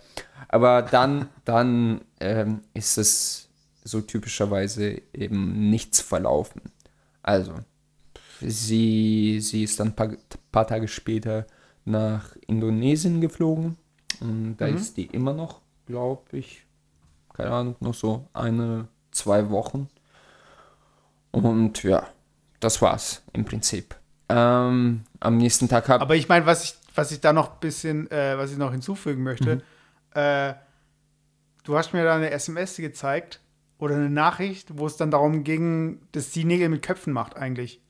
Aber dann, dann ähm, ist es so typischerweise eben nichts verlaufen. Also, Sie, sie ist dann ein paar, paar Tage später nach Indonesien geflogen. Und da mhm. ist die immer noch, glaube ich, keine Ahnung, noch so eine, zwei Wochen. Und ja, das war's im Prinzip. Ähm, am nächsten Tag habe Aber ich meine, was ich, was ich da noch ein bisschen, äh, was ich noch hinzufügen möchte, mhm. äh, du hast mir da eine SMS gezeigt oder eine Nachricht, wo es dann darum ging, dass sie Nägel mit Köpfen macht eigentlich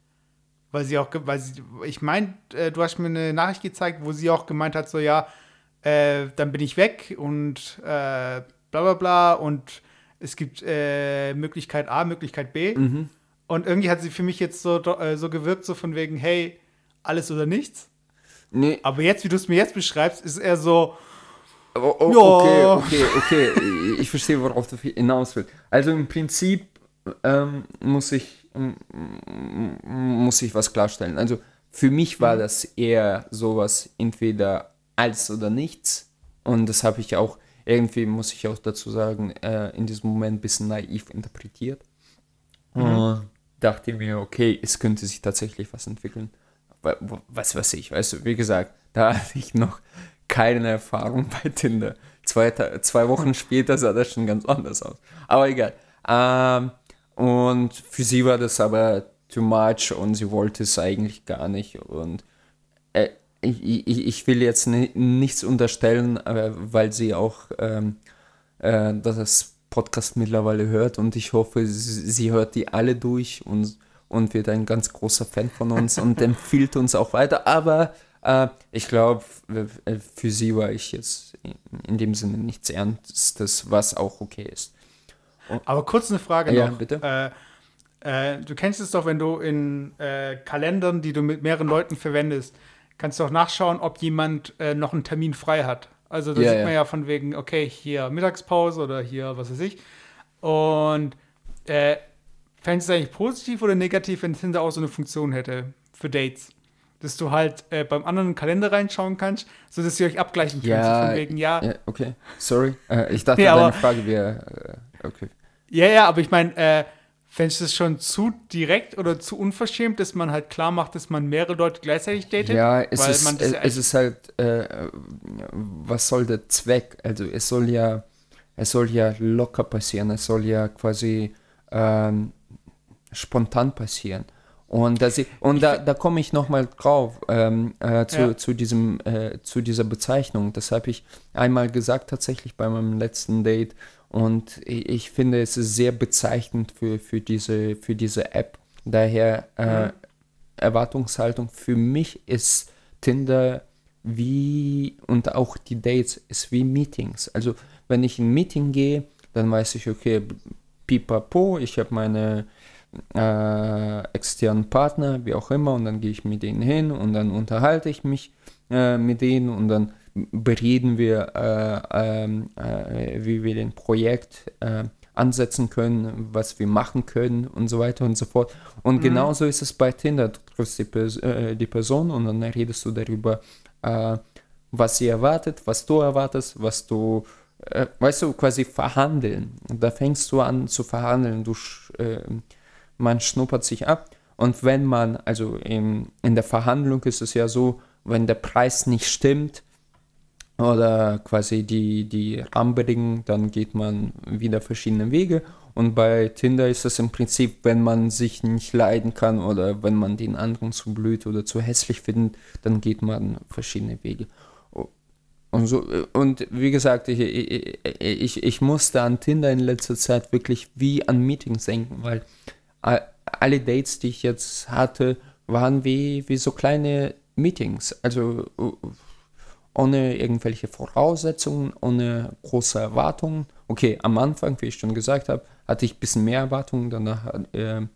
weil sie auch, weil sie, ich meine, äh, du hast mir eine Nachricht gezeigt, wo sie auch gemeint hat, so ja, äh, dann bin ich weg und äh, bla bla bla und es gibt äh, Möglichkeit A, Möglichkeit B. Mhm. Und irgendwie hat sie für mich jetzt so, äh, so gewirkt, so von wegen, hey, alles oder nichts. Nee. Aber jetzt, wie du es mir jetzt beschreibst, ist er so. Oh, oh, ja. Okay, okay, okay. Ich verstehe, worauf du hinaus willst. Also im Prinzip ähm, muss ich muss ich was klarstellen. Also für mich war mhm. das eher sowas entweder alles oder nichts. Und das habe ich auch irgendwie, muss ich auch dazu sagen, äh, in diesem Moment ein bisschen naiv interpretiert. Mhm. Und dachte mir, okay, es könnte sich tatsächlich was entwickeln. Was weiß ich, weißt du, wie gesagt, da hatte ich noch keine Erfahrung bei Tinder. Zwei, zwei Wochen später sah das schon ganz anders aus. Aber egal. Ähm, und für sie war das aber too much und sie wollte es eigentlich gar nicht. Und äh, ich, ich, ich, will jetzt nichts unterstellen, weil sie auch ähm, äh, das Podcast mittlerweile hört und ich hoffe, sie, hört die alle durch und, und wird ein ganz großer Fan von uns und empfiehlt uns auch weiter. Aber äh, ich glaube, für sie war ich jetzt in dem Sinne nichts Ernstes, was auch okay ist. Aber kurz eine Frage ja, noch. bitte. Äh, äh, du kennst es doch, wenn du in äh, Kalendern, die du mit mehreren Leuten verwendest, kannst du auch nachschauen, ob jemand äh, noch einen Termin frei hat. Also da ja, sieht man ja von wegen, okay, hier Mittagspause oder hier was weiß ich. Und äh, fändest du es eigentlich positiv oder negativ, wenn Tinder auch so eine Funktion hätte für Dates? Dass du halt äh, beim anderen Kalender reinschauen kannst, sodass ihr euch abgleichen könnt. Ja, von wegen, ja. ja okay, sorry. ich dachte, nee, deine Frage wäre, okay. Ja, ja, aber ich meine, du es schon zu direkt oder zu unverschämt, dass man halt klar macht, dass man mehrere Leute gleichzeitig datet? Ja, es, ist, es, es ist halt, äh, was soll der Zweck? Also es soll ja, es soll ja locker passieren, es soll ja quasi ähm, spontan passieren. Und, das, und da, da komme ich nochmal drauf ähm, äh, zu, ja. zu, diesem, äh, zu dieser Bezeichnung. Das habe ich einmal gesagt tatsächlich bei meinem letzten Date. Und ich, ich finde, es ist sehr bezeichnend für, für, diese, für diese App. Daher äh, mhm. Erwartungshaltung für mich ist Tinder wie und auch die Dates ist wie Meetings. Also wenn ich in ein Meeting gehe, dann weiß ich, okay, pipapo, ich habe meine äh, externen Partner, wie auch immer, und dann gehe ich mit denen hin und dann unterhalte ich mich äh, mit denen und dann bereden wir, äh, ähm, äh wie wir den Projekt äh, ansetzen können, was wir machen können und so weiter und so fort. Und mhm. genauso ist es bei Tinder. Du triffst die, Pers äh, die Person und dann redest du darüber, was sie erwartet, was du erwartest, was du weißt du, quasi verhandeln. Da fängst du an zu verhandeln. Du äh, man schnuppert sich ab. Und wenn man, also in, in der Verhandlung ist es ja so, wenn der Preis nicht stimmt oder quasi die, die Rahmenbedingungen, dann geht man wieder verschiedene Wege. Und bei Tinder ist es im Prinzip, wenn man sich nicht leiden kann oder wenn man den anderen zu blöd oder zu hässlich findet, dann geht man verschiedene Wege. Und, so, und wie gesagt, ich, ich, ich musste an Tinder in letzter Zeit wirklich wie an Meetings denken, weil alle Dates, die ich jetzt hatte, waren wie, wie so kleine Meetings. Also ohne irgendwelche Voraussetzungen, ohne große Erwartungen. Okay, am Anfang, wie ich schon gesagt habe, hatte ich ein bisschen mehr Erwartungen, danach äh,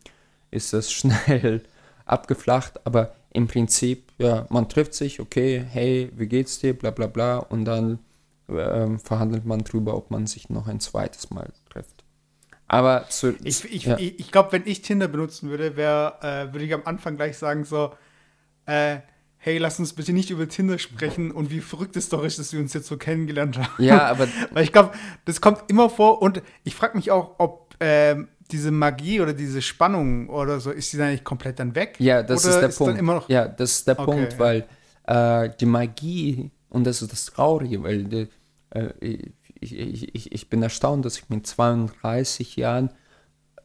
ist das schnell abgeflacht, aber im Prinzip, ja, man trifft sich, okay, hey, wie geht's dir, bla bla bla, und dann äh, verhandelt man drüber, ob man sich noch ein zweites Mal trifft. Aber zu, ich, ich, ja. ich, ich glaube, wenn ich Tinder benutzen würde, wär, äh, würde ich am Anfang gleich sagen so, äh, hey, lass uns bitte nicht über Tinder sprechen und wie verrückt es doch ist, dass wir uns jetzt so kennengelernt haben. Ja, aber weil ich glaube, das kommt immer vor und ich frage mich auch, ob ähm, diese Magie oder diese Spannung oder so ist die dann eigentlich komplett dann weg? Ja, das ist der ist Punkt. ja, das ist der okay, Punkt, ja. weil äh, die Magie und das ist das Traurige, weil die, äh, ich, ich, ich bin erstaunt, dass ich mit 32 Jahren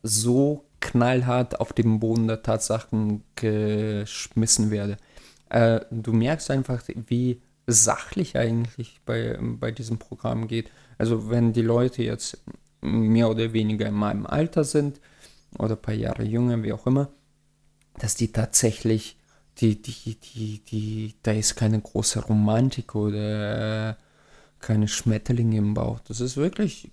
so knallhart auf den Boden der Tatsachen geschmissen werde. Äh, du merkst einfach, wie sachlich eigentlich bei, bei diesem Programm geht. Also wenn die Leute jetzt mehr oder weniger in meinem Alter sind oder ein paar Jahre jünger, wie auch immer, dass die tatsächlich, die, die, die, die, da ist keine große Romantik oder keine Schmetterlinge im Bauch. Das ist wirklich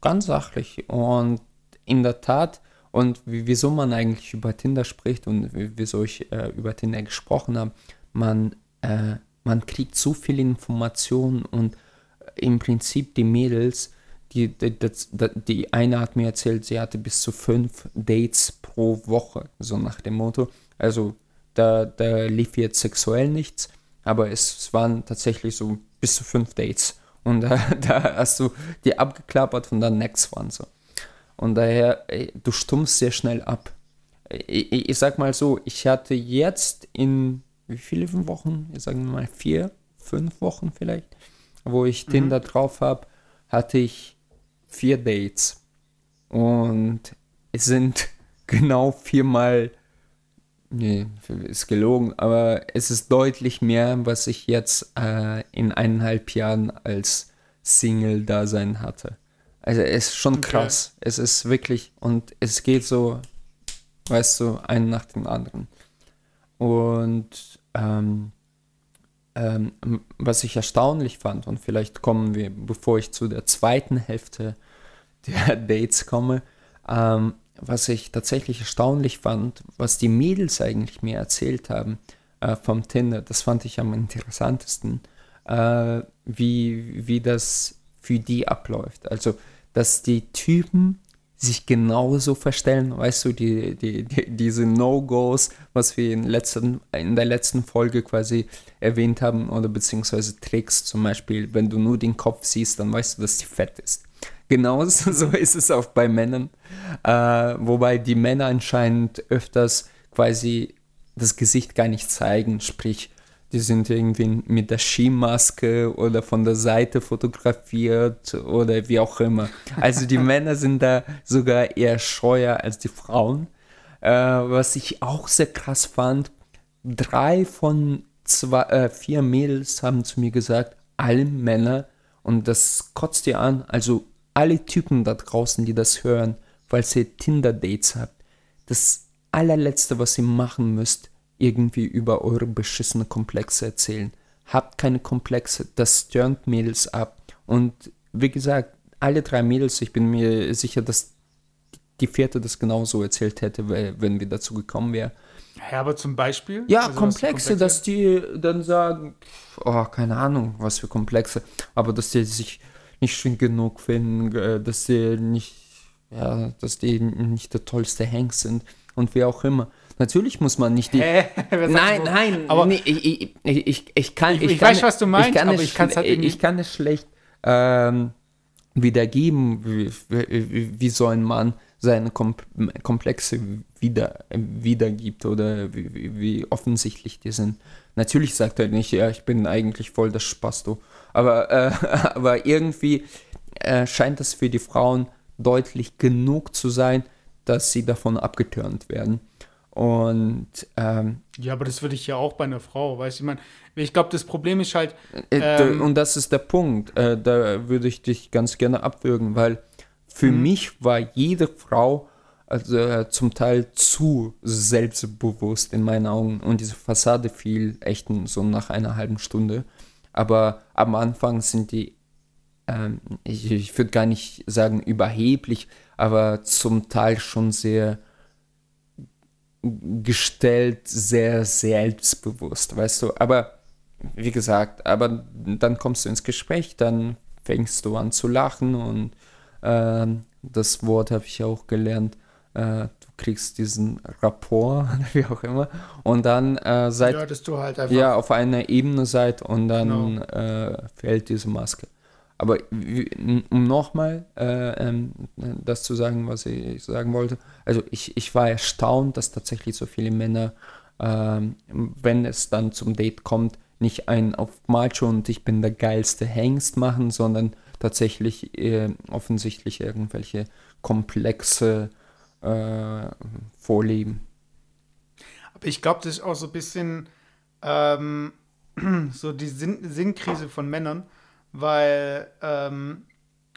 ganz sachlich. Und in der Tat, und wieso man eigentlich über Tinder spricht und wieso ich äh, über Tinder gesprochen habe, man, äh, man kriegt so viel Informationen und im Prinzip die Mädels, die, die, die, eine hat mir erzählt, sie hatte bis zu fünf Dates pro Woche, so nach dem Motto. Also da, da lief jetzt sexuell nichts, aber es, es waren tatsächlich so bis zu fünf Dates. Und da, da hast du die abgeklappert und dann next one so. Und daher, ey, du stummst sehr schnell ab. Ich, ich, ich, sag mal so, ich hatte jetzt in wie viele Wochen? Ich sage mal vier, fünf Wochen vielleicht, wo ich mhm. Tinder drauf habe, hatte ich vier Dates. Und es sind genau viermal Nee, ist gelogen, aber es ist deutlich mehr, was ich jetzt äh, in eineinhalb Jahren als Single-Dasein hatte. Also es ist schon okay. krass. Es ist wirklich, und es geht so, weißt du, einen nach dem anderen. Und ähm, ähm, was ich erstaunlich fand, und vielleicht kommen wir, bevor ich zu der zweiten Hälfte der Dates komme, ähm, was ich tatsächlich erstaunlich fand, was die Mädels eigentlich mir erzählt haben äh, vom Tinder, das fand ich am interessantesten, äh, wie, wie das für die abläuft. Also, dass die Typen sich genauso verstellen, weißt du, die, die, die diese No-Gos, was wir in, letzten, in der letzten Folge quasi erwähnt haben, oder beziehungsweise Tricks zum Beispiel, wenn du nur den Kopf siehst, dann weißt du, dass die fett ist. Genauso so ist es auch bei Männern. Äh, wobei die Männer anscheinend öfters quasi das Gesicht gar nicht zeigen, sprich, die sind irgendwie mit der Skimaske oder von der Seite fotografiert oder wie auch immer. Also die Männer sind da sogar eher scheuer als die Frauen. Äh, was ich auch sehr krass fand, drei von zwei, äh, vier Mädels haben zu mir gesagt, alle Männer, und das kotzt ihr an, also alle Typen da draußen, die das hören, falls ihr Tinder-Dates habt, das allerletzte, was ihr machen müsst, irgendwie über eure beschissene Komplexe erzählen. Habt keine Komplexe, das turnt Mädels ab. Und wie gesagt, alle drei Mädels, ich bin mir sicher, dass die vierte das genauso erzählt hätte, wenn wir dazu gekommen wären. Ja, aber zum Beispiel? Ja, also Komplexe, dass die dann sagen, oh, keine Ahnung, was für Komplexe, aber dass die sich nicht schön genug finden, äh, dass sie nicht, ja, dass die nicht der tollste Hank sind und wie auch immer. Natürlich muss man nicht die. Hä? nein, nein, aber nee, ich, ich, ich, ich, kann. Ich, ich kann, weiß, was du meinst, ich kann aber es, ich, halt ich kann es schlecht ähm, wiedergeben, wie, wie, wie, so ein Mann seine Kom Komplexe wieder, wiedergibt oder wie, wie, offensichtlich die sind. Natürlich sagt er nicht, ja, ich bin eigentlich voll das Spasto. Aber, äh, aber irgendwie äh, scheint das für die Frauen deutlich genug zu sein, dass sie davon abgetürnt werden. Und ähm, ja, aber das würde ich ja auch bei einer Frau, weißt du, ich meine, ich glaube, das Problem ist halt. Äh, ähm, und das ist der Punkt. Äh, da würde ich dich ganz gerne abwürgen, weil für mhm. mich war jede Frau also äh, zum Teil zu selbstbewusst in meinen Augen und diese Fassade fiel echt so nach einer halben Stunde. Aber am Anfang sind die, ähm, ich, ich würde gar nicht sagen überheblich, aber zum Teil schon sehr gestellt, sehr selbstbewusst, weißt du. Aber wie gesagt, aber dann kommst du ins Gespräch, dann fängst du an zu lachen und äh, das Wort habe ich auch gelernt. Äh, du kriegst diesen Rapport, wie auch immer, und dann äh, seid ja, halt ja auf einer Ebene seid und dann genau. Äh, fällt diese Maske. Aber um nochmal äh, ähm, das zu sagen, was ich sagen wollte, also ich, ich war erstaunt, dass tatsächlich so viele Männer, ähm, wenn es dann zum Date kommt, nicht einen auf Macho und ich bin der geilste Hengst machen, sondern tatsächlich äh, offensichtlich irgendwelche komplexe äh, vorleben. Aber ich glaube, das ist auch so ein bisschen ähm, so die Sinn Sinnkrise von Männern weil ähm,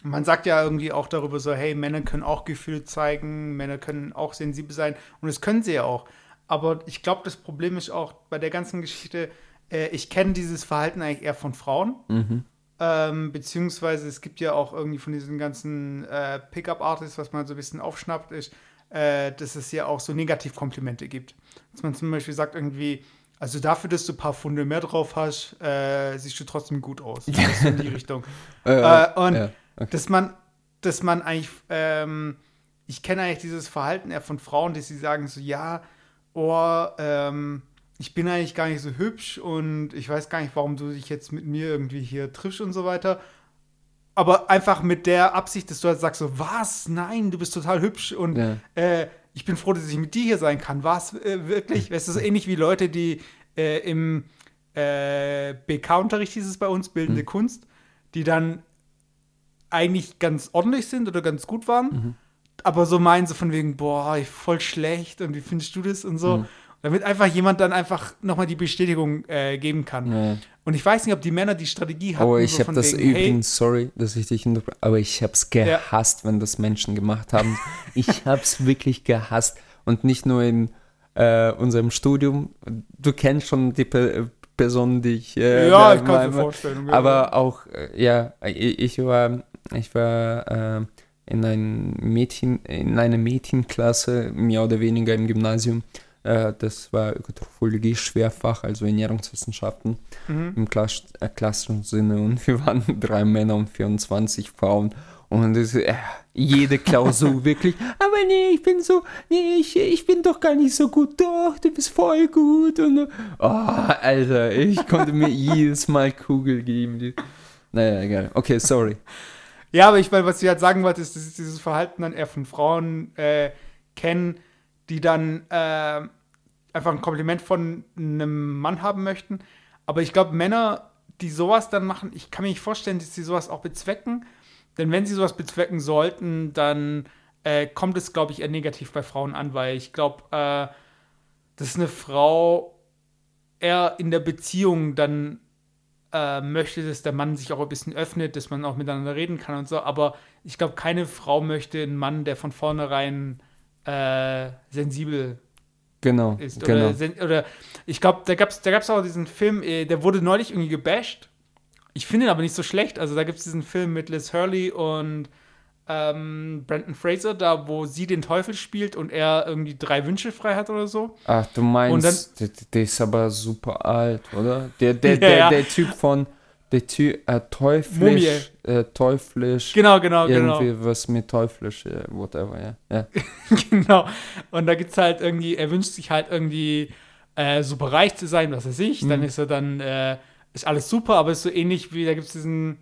man sagt ja irgendwie auch darüber so, hey, Männer können auch Gefühle zeigen, Männer können auch sensibel sein und das können sie ja auch. Aber ich glaube, das Problem ist auch bei der ganzen Geschichte, äh, ich kenne dieses Verhalten eigentlich eher von Frauen. Mhm. Ähm, beziehungsweise es gibt ja auch irgendwie von diesen ganzen äh, Pickup-Artists, was man so ein bisschen aufschnappt, ist, äh, dass es ja auch so Negativkomplimente gibt. Dass man zum Beispiel sagt irgendwie, also dafür, dass du ein paar Funde mehr drauf hast, äh, siehst du trotzdem gut aus. Ist in die Richtung. äh, und ja, okay. dass man, dass man eigentlich, ähm, ich kenne eigentlich dieses Verhalten eher von Frauen, dass sie sagen so, ja, oh, ähm, ich bin eigentlich gar nicht so hübsch und ich weiß gar nicht, warum du dich jetzt mit mir irgendwie hier triffst und so weiter. Aber einfach mit der Absicht, dass du halt sagst so, was? Nein, du bist total hübsch und ja. äh, ich bin froh, dass ich mit dir hier sein kann. War es äh, wirklich? Es ist ähnlich wie Leute, die äh, im äh, BK-Unterricht hieß es bei uns, bildende mhm. Kunst, die dann eigentlich ganz ordentlich sind oder ganz gut waren, mhm. aber so meinen so von wegen, boah, voll schlecht und wie findest du das und so. Mhm. Damit einfach jemand dann einfach nochmal die Bestätigung äh, geben kann. Ja. Und ich weiß nicht, ob die Männer die Strategie haben. Oh, ich so habe das wegen, übrigens, hey, sorry, dass ich dich aber ich habe es gehasst, ja. wenn das Menschen gemacht haben. ich habe es wirklich gehasst. Und nicht nur in äh, unserem Studium. Du kennst schon die Pe Personen, die ich. Äh, ja, ich kann mir vorstellen. Aber auch, äh, ja, ich war, ich war äh, in, ein Mädchen, in einer Mädchenklasse, mehr oder weniger im Gymnasium. Äh, das war Ökotrophologie Schwerfach, also Ernährungswissenschaften mhm. im Klass äh, klassischen Sinne. Und wir waren drei Männer und 24 Frauen. Und das, äh, jede Klausur wirklich. Aber nee, ich bin so, nee, ich, ich bin doch gar nicht so gut. Doch, du bist voll gut. Und, oh, Alter, ich konnte mir jedes Mal Kugel geben. Naja, egal. Okay, sorry. Ja, aber ich meine, was ich halt sagen wollte, ist, dass dieses Verhalten dann eher von Frauen äh, kennen, die dann äh, einfach ein Kompliment von einem Mann haben möchten. Aber ich glaube, Männer, die sowas dann machen, ich kann mir nicht vorstellen, dass sie sowas auch bezwecken. Denn wenn sie sowas bezwecken sollten, dann äh, kommt es, glaube ich, eher negativ bei Frauen an, weil ich glaube, äh, dass eine Frau eher in der Beziehung dann äh, möchte, dass der Mann sich auch ein bisschen öffnet, dass man auch miteinander reden kann und so. Aber ich glaube, keine Frau möchte einen Mann, der von vornherein äh, sensibel genau, ist. genau. Oder, sen oder ich glaube, da gab es da gab's auch diesen Film, äh, der wurde neulich irgendwie gebasht. Ich finde ihn aber nicht so schlecht. Also da gibt es diesen Film mit Liz Hurley und ähm, Brandon Fraser, da wo sie den Teufel spielt und er irgendwie drei Wünsche frei hat oder so. Ach, du meinst, der, der, ist aber super alt, oder? Der, der, der, Ja. der Typ von, der Typ, äh, teuflisch, äh, teuflisch, Genau, genau, genau. irgendwie was mit teuflisch, äh, whatever, ja. ja. genau. Und da gibt es halt irgendwie, er wünscht sich halt irgendwie äh, super reich zu sein, was weiß ich. Dann ist er dann, äh, ist alles super, aber ist so ähnlich wie, da gibt es diesen,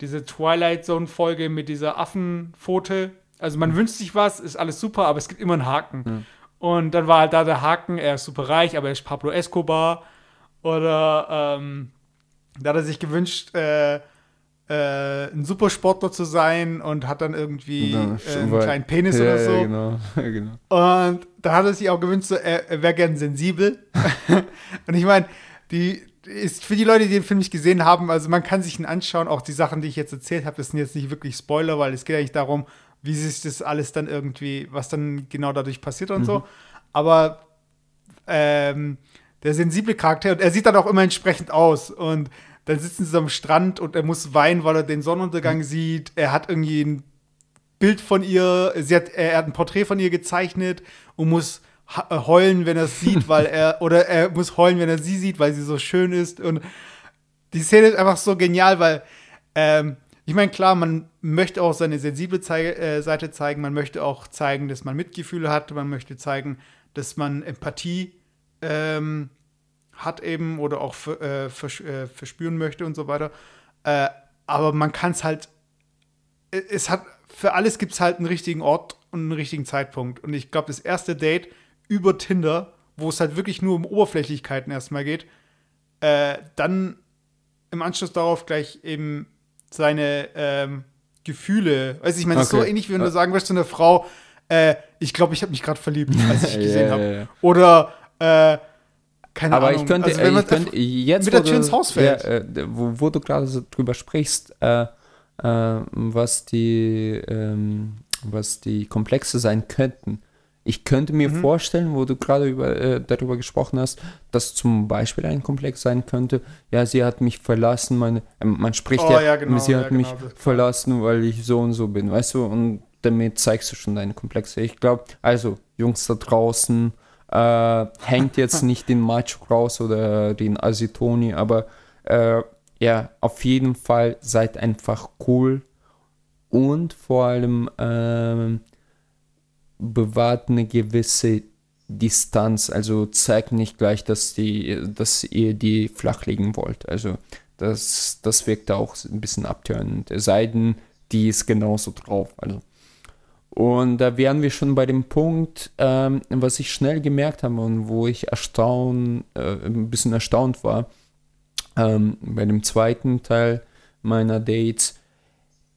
diese Twilight Zone-Folge mit dieser Affenpfote. Also man wünscht sich was, ist alles super, aber es gibt immer einen Haken. Und dann war halt da der Haken, er ist super reich, aber er ist Pablo Escobar. Oder ähm, da hat er sich gewünscht, äh, äh, ein Supersportler zu sein und hat dann irgendwie Dann äh, einen kleinen Penis ja, oder so. Ja, genau, genau. Und da hat er sich auch gewünscht, so, er, er wäre gern sensibel. und ich meine, die ist für die Leute, die den Film nicht gesehen haben, also man kann sich ihn anschauen, auch die Sachen, die ich jetzt erzählt habe, das sind jetzt nicht wirklich Spoiler, weil es geht eigentlich darum, wie sich das alles dann irgendwie, was dann genau dadurch passiert und so. Aber ähm, der sensible Charakter, und er sieht dann auch immer entsprechend aus. Und dann sitzen sie am Strand und er muss weinen, weil er den Sonnenuntergang sieht. Er hat irgendwie ein Bild von ihr, sie hat, er hat ein Porträt von ihr gezeichnet und muss äh, heulen, wenn er es sieht, weil er, oder er muss heulen, wenn er sie sieht, weil sie so schön ist. Und die Szene ist einfach so genial, weil, ähm, ich meine, klar, man möchte auch seine sensible Zei äh, Seite zeigen, man möchte auch zeigen, dass man Mitgefühle hat, man möchte zeigen, dass man Empathie ähm, hat eben oder auch äh, vers äh, verspüren möchte und so weiter. Äh, aber man kann es halt, es hat, für alles gibt es halt einen richtigen Ort und einen richtigen Zeitpunkt. Und ich glaube, das erste Date über Tinder, wo es halt wirklich nur um Oberflächlichkeiten erstmal geht, äh, dann im Anschluss darauf gleich eben seine ähm, Gefühle. Weiß ich meine, das ist so Okay. ähnlich, wie wenn du sagen würdest zu einer Frau, äh, ich glaube, ich habe mich gerade verliebt, als ich gesehen ja, habe. ja. Oder äh, keine Aber Ahnung. ich könnte, also, wenn ich könnte jetzt, mit der wo Tür du- ins Haus fällt. Ja, wo, wo du gerade so drüber sprichst, äh, äh, was die, ähm, was die Komplexe sein könnten. Ich könnte mir Mhm. vorstellen, wo du gerade über, äh, darüber gesprochen hast, dass zum Beispiel ein Komplex sein könnte, ja, sie hat mich verlassen, meine, äh, man spricht Oh, ja, ja, genau, sie ja, hat genau, mich verlassen, weil ich so und so bin, weißt du, und damit zeigst du schon deine Komplexe. Ich glaube, also, Jungs da draußen, äh, hängt jetzt nicht den Macho raus oder den Asitoni, aber äh, ja, auf jeden Fall seid einfach cool und vor allem ähm, bewahrt eine gewisse Distanz. Also zeigt nicht gleich, dass, die, dass ihr die flach legen wollt. Also das, das wirkt auch ein bisschen abtörend. Es sei denn, die ist genauso drauf. Also. Und da wären wir schon bei dem Punkt, ähm, was ich schnell gemerkt habe und wo ich erstaunt, äh, ein bisschen erstaunt war, ähm, bei dem zweiten Teil meiner Dates,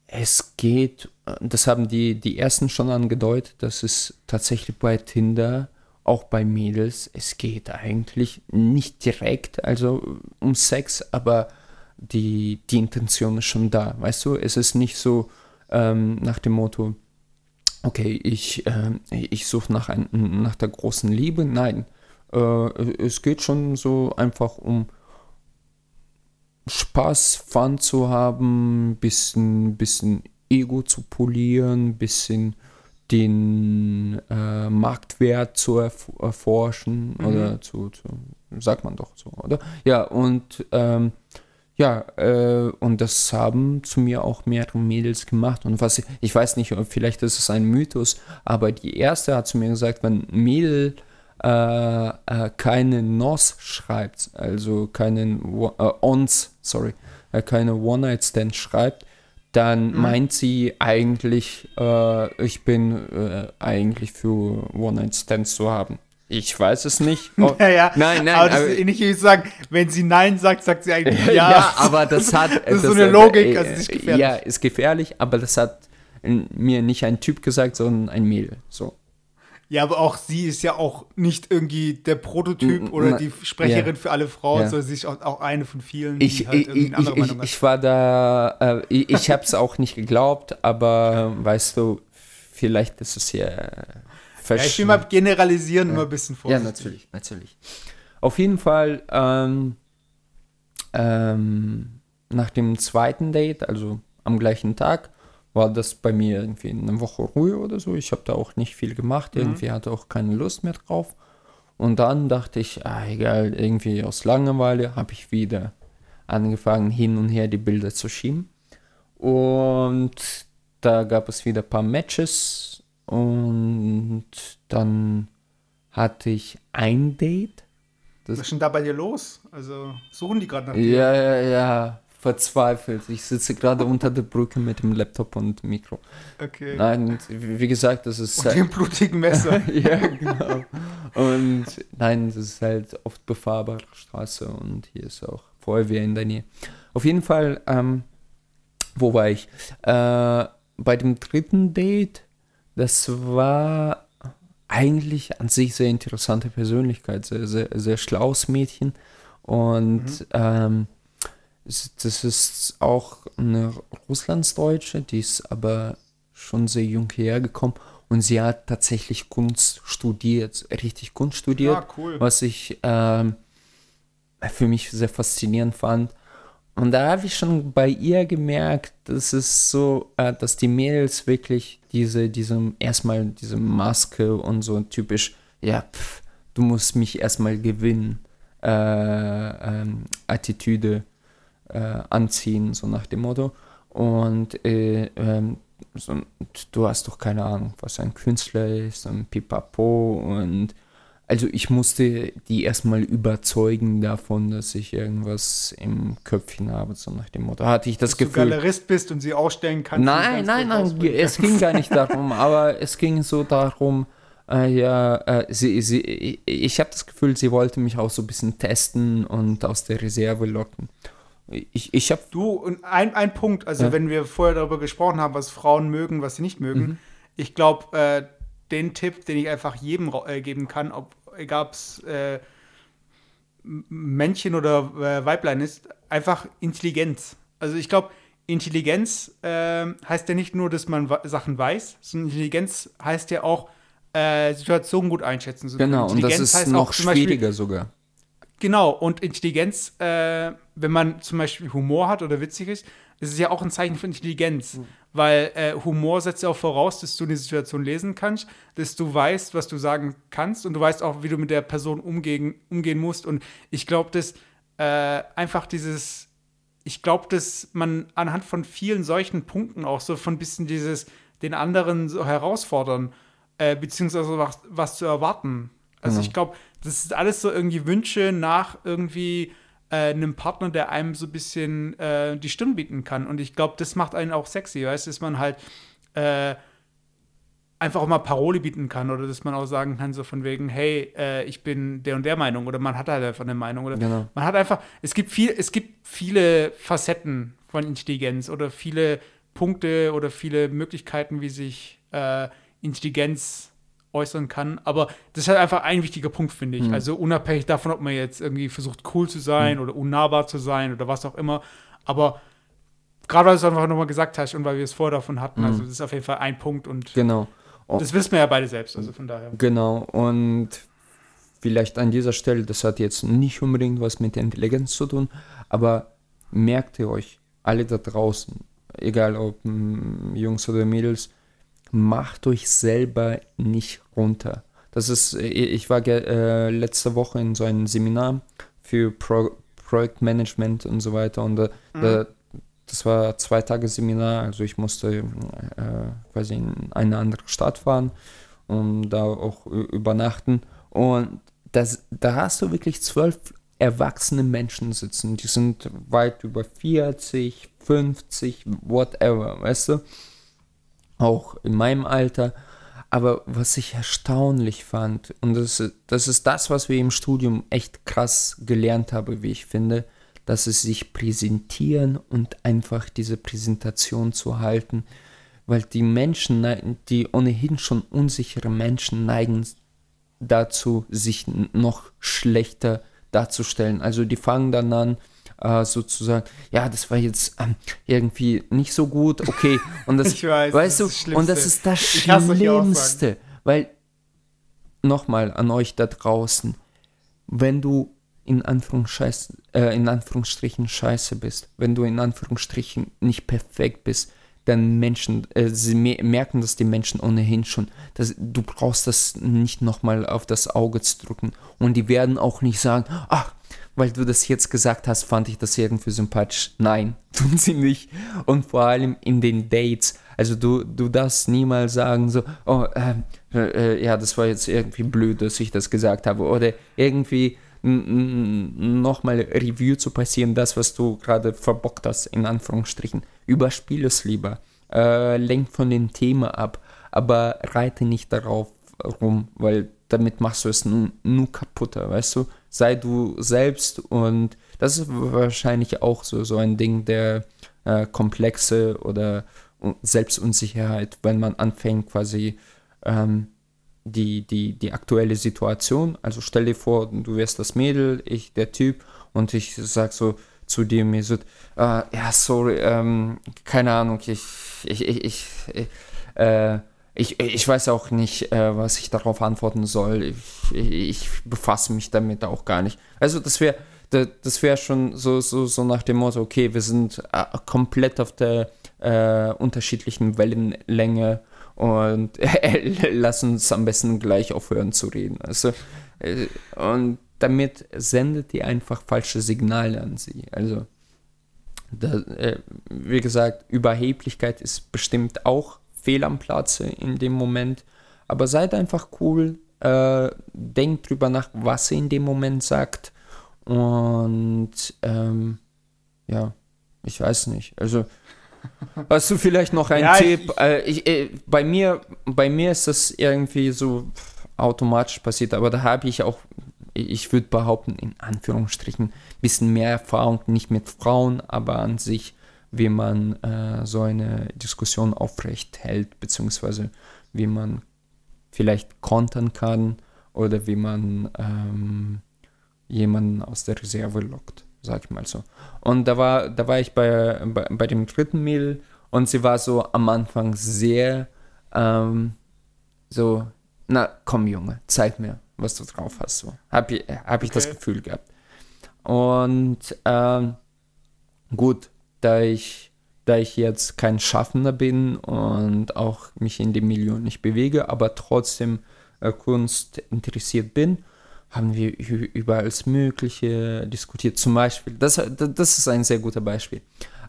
es geht, äh, das haben die, die ersten schon angedeutet, dass es tatsächlich bei Tinder, auch bei Mädels, es geht eigentlich nicht direkt, also um Sex, aber die, die Intention ist schon da, weißt du, es ist nicht so ähm, nach dem Motto, okay, ich, ähm, ich suche nach, ein, nach der großen Liebe, nein, äh, es geht schon so einfach um Spaß, Fun zu haben, bisschen, bisschen Ego zu polieren, bisschen den äh, Marktwert zu erf erforschen oder zu, zu, sagt man doch so, oder? Ja, und ähm, ja, äh, und das haben zu mir auch mehrere Mädels gemacht. Und was ich, ich weiß nicht, vielleicht ist es ein Mythos, aber die erste hat zu mir gesagt, wenn ein Mädel äh, äh, keine NOS schreibt, also keinen äh, ONS, sorry, äh, keine One-Night-Stand schreibt, dann mhm. meint sie eigentlich, äh, ich bin eigentlich für One-Night-Stands zu haben. Ich weiß es nicht. Oh, naja, nein, nein. Aber das aber, ist ähnlich wie sagen, wenn sie Nein sagt, sagt sie eigentlich Ja. ja, aber das hat. das ist so eine Logik, äh, also ist gefährlich. Ja, ist gefährlich, aber das hat mir nicht ein Typ gesagt, sondern ein Mädel. So. Ja, aber auch sie ist ja auch nicht irgendwie der Prototyp oder die Sprecherin ja. für alle Frauen, ja. sondern sie ist auch, eine von vielen, ich, die halt irgendwie eine andere ich, Meinung hat. Ich war da, äh, ich, ich habe es auch nicht geglaubt, aber weißt du, vielleicht ist es ja. Ja, ich will mal generalisieren, ja. immer ein bisschen vor. Ja, natürlich, natürlich. Auf jeden Fall, ähm, ähm, nach dem zweiten Date, also am gleichen Tag, war das bei mir irgendwie eine Woche Ruhe oder so. Ich habe da auch nicht viel gemacht. Mhm. Irgendwie hatte auch keine Lust mehr drauf. Und dann dachte ich, ah, egal, irgendwie aus Langeweile habe ich wieder angefangen, hin und her die Bilder zu schieben. Und da gab es wieder ein paar Matches. Und dann hatte ich ein Date. Das Was ist denn da bei dir los? Also suchen die gerade nach dir? Ja, ja, ja verzweifelt. Ich sitze gerade unter der Brücke mit dem Laptop und Mikro. Okay. Nein, wie gesagt, das ist. Und halt, dem blutigen Messer. ja, genau. Und nein, das ist halt oft befahrbare Straße und hier ist auch Feuerwehr in der Nähe. Auf jeden Fall, ähm, wo war ich? Äh, bei dem dritten Date, das war eigentlich an sich sehr interessante Persönlichkeit, sehr, sehr, sehr schlaues Mädchen. Und mhm. ähm, das ist auch eine Russlandsdeutsche, die ist aber schon sehr jung hergekommen und sie hat tatsächlich Kunst studiert, richtig Kunst studiert, ja, cool. was ich ähm, für mich sehr faszinierend fand. Und da habe ich schon bei ihr gemerkt, dass es so, äh, dass die Mädels wirklich diese, diese, erstmal diese Maske und so typisch, ja, pff, du musst mich erstmal gewinnen, äh, ähm, Attitüde äh, anziehen, so nach dem Motto. Und äh, ähm, so, du hast doch keine Ahnung, was ein Künstler ist, ein Pipapo und also ich musste die erstmal überzeugen davon, dass ich irgendwas im Köpfchen habe, so nach dem Motto. Hatte ich das dass Gefühl. du Galerist bist und sie ausstellen kannst. Nein, nein, nein, es ging gar nicht darum, aber es ging so darum, äh, ja, äh, sie, sie, ich habe das Gefühl, sie wollte mich auch so ein bisschen testen und aus der Reserve locken. Ich, ich habe. Du, und ein, ein Punkt, also ja. wenn wir vorher darüber gesprochen haben, was Frauen mögen, was sie nicht mögen, mhm. ich glaube, äh, den Tipp, den ich einfach jedem äh, geben kann, ob egal es äh, Männchen oder äh, Weiblein ist, einfach Intelligenz. Also ich glaube, Intelligenz äh, heißt ja nicht nur, dass man Sachen weiß, sondern Intelligenz heißt ja auch, äh, Situationen gut einschätzen. So genau, und das ist noch schwieriger Beispiel, sogar. Genau, und Intelligenz, äh, wenn man zum Beispiel Humor hat oder witzig ist, ist es ja auch ein Zeichen von Intelligenz. Mhm. Weil äh, Humor setzt ja auch voraus, dass du eine Situation lesen kannst, dass du weißt, was du sagen kannst und du weißt auch, wie du mit der Person umgehen, umgehen musst. Und ich glaube, dass äh, einfach dieses, ich glaube, dass man anhand von vielen solchen Punkten auch so von ein bisschen dieses, den anderen so herausfordern, äh, beziehungsweise was, was zu erwarten. Also mhm. ich glaube, das ist alles so irgendwie Wünsche nach irgendwie äh, einem Partner, der einem so ein bisschen äh, die Stirn bieten kann. Und ich glaube, das macht einen auch sexy, weißt du, dass man halt äh, einfach auch mal Parole bieten kann oder dass man auch sagen kann, so von wegen, hey, äh, ich bin der und der Meinung oder man hat halt einfach eine Meinung oder genau. man hat einfach, es gibt viel, es gibt viele Facetten von Intelligenz oder viele Punkte oder viele Möglichkeiten, wie sich äh, Intelligenz äußern kann. Aber das ist halt einfach ein wichtiger Punkt, finde ich. Mhm. Also unabhängig davon, ob man jetzt irgendwie versucht, cool zu sein mhm. oder unnahbar zu sein oder was auch immer. Aber gerade weil du es einfach nochmal gesagt hast und weil wir es vorher davon hatten, also mhm. also das ist auf jeden Fall ein Punkt und genau. Oh. das wissen wir ja beide selbst, also von daher. Genau, und vielleicht an dieser Stelle, das hat jetzt nicht unbedingt was mit Intelligenz zu tun, aber merkt ihr euch, alle da draußen, egal ob m, Jungs oder Mädels, macht euch selber nicht runter. Das ist, ich war äh, letzte Woche in so einem Seminar für Pro Projektmanagement und so weiter und äh, mhm. das war zwei Tage Seminar, also ich musste äh, quasi in eine andere Stadt fahren und da auch übernachten und das, da hast du wirklich zwölf erwachsene Menschen sitzen, die sind weit über 40, 50, whatever, weißt du? Auch in meinem Alter. Aber was ich erstaunlich fand, und das, das ist das, was wir im Studium echt krass gelernt haben, wie ich finde, dass es sich präsentieren und einfach diese Präsentation zu halten, weil die Menschen, die ohnehin schon unsichere Menschen neigen dazu, sich noch schlechter darzustellen. Also die fangen dann an, äh, sozusagen, ja, das war jetzt ähm, irgendwie nicht so gut, okay. Und das, weiß, weißt das du, und das ist das Schlimmste, weil, nochmal an euch da draußen, wenn du in, äh, in Anführungsstrichen scheiße bist, wenn du in Anführungsstrichen nicht perfekt bist, dann Menschen, äh, sie merken das die Menschen ohnehin schon. Das, du brauchst das nicht nochmal auf das Auge zu drücken. Und die werden auch nicht sagen, ach, weil du das jetzt gesagt hast, fand ich das irgendwie sympathisch. Nein, tun sie nicht. Und vor allem in den Dates. Also du, du darfst niemals sagen so, oh, ähm, äh, äh, ja, das war jetzt irgendwie blöd, dass ich das gesagt habe. Oder irgendwie nochmal Review zu passieren, das, was du gerade verbockt hast, in Anführungsstrichen. Überspiel es lieber. Äh, lenk von dem Thema ab, aber reite nicht darauf rum, weil damit machst du es nur, nur kaputter, weißt du? Sei du selbst und das ist wahrscheinlich auch so, so ein Ding der äh, Komplexe oder Selbstunsicherheit, wenn man anfängt quasi ähm, die, die, die aktuelle Situation. Also stell dir vor, du wärst das Mädel, ich der Typ und ich sag so zu dir, mir so, äh, ja, sorry, ähm, keine Ahnung, ich, ich, ich, ich, äh, ich, ich weiß auch nicht, äh, was ich darauf antworten soll. Ich, ich, befasse mich damit auch gar nicht. Also das wäre das wäre schon so, so, so nach dem Motto, okay, wir sind äh, komplett auf der äh, unterschiedlichen Wellenlänge und äh, lass uns am besten gleich aufhören zu reden. Also, äh, und damit sendet ihr einfach falsche Signale an sie. Also, da, äh, wie gesagt, Überheblichkeit ist bestimmt auch fehl am Platze in dem Moment. Aber seid einfach cool, äh, denkt drüber nach, was ihr in dem Moment sagt. Und ähm, ja, ich weiß nicht. Also Hast du vielleicht noch einen ja, Tipp? Ich, äh, ich, äh, bei, mir, bei mir ist das irgendwie so automatisch passiert, aber da habe ich auch, ich würde behaupten, in Anführungsstrichen, ein bisschen mehr Erfahrung, nicht mit Frauen, aber an sich, wie man äh, so eine Diskussion aufrecht hält, beziehungsweise wie man vielleicht kontern kann oder wie man ähm, jemanden aus der Reserve lockt sag ich mal so. Und da war, da war ich bei, bei, bei dem dritten Mädel und sie war so am Anfang sehr ähm, so, na komm Junge, zeig mir, was du drauf hast. So. Hab ich, hab ich okay. das Gefühl gehabt. Und ähm, gut, da ich, da ich jetzt kein Schaffender bin und auch mich in dem Milieu nicht bewege, aber trotzdem äh, Kunst interessiert bin, haben wir über alles Mögliche diskutiert. Zum Beispiel, das, das ist ein sehr guter Beispiel.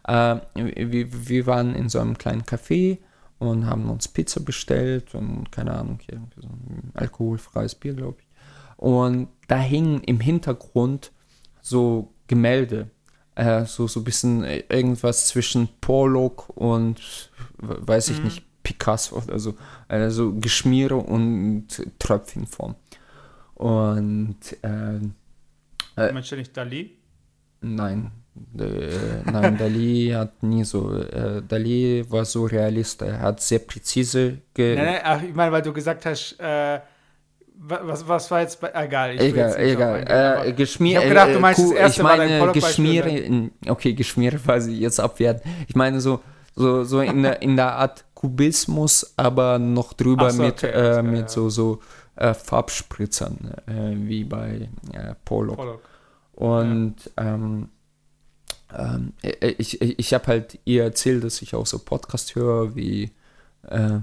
Äh, wir, wir waren in so einem kleinen Café und haben uns Pizza bestellt und keine Ahnung, so ein alkoholfreies Bier, glaube ich. Und da hingen im Hintergrund so Gemälde, äh, so, so ein bisschen irgendwas zwischen Pollock und, weiß ich mhm. nicht, Picasso oder so. Also Geschmiere und Tröpfchenform. Und ähm, äh, Meinst du nicht Dali? Nein, äh, nein, Dali hat nie so. Äh, Dali war so realist. Er hat sehr präzise. Ge nein, nein, ach, ich meine, weil du gesagt hast, äh, was, was war jetzt bei. Egal, ich egal, egal. Äh, Geschmier, ich habe gedacht, du meinst äh, das erste ich meine, Mal Geschmiere. Okay, Geschmiere quasi jetzt abwerten. Ich meine so, so, so in, der, in der Art Kubismus, aber noch drüber so, mit, okay, äh, mit ja. so, so äh, Farbspritzern, äh, wie bei äh, Pollock. Pollock. Und ja. ähm, ähm, ich, ich habe halt ihr erzählt, dass ich auch so Podcast höre, wie äh,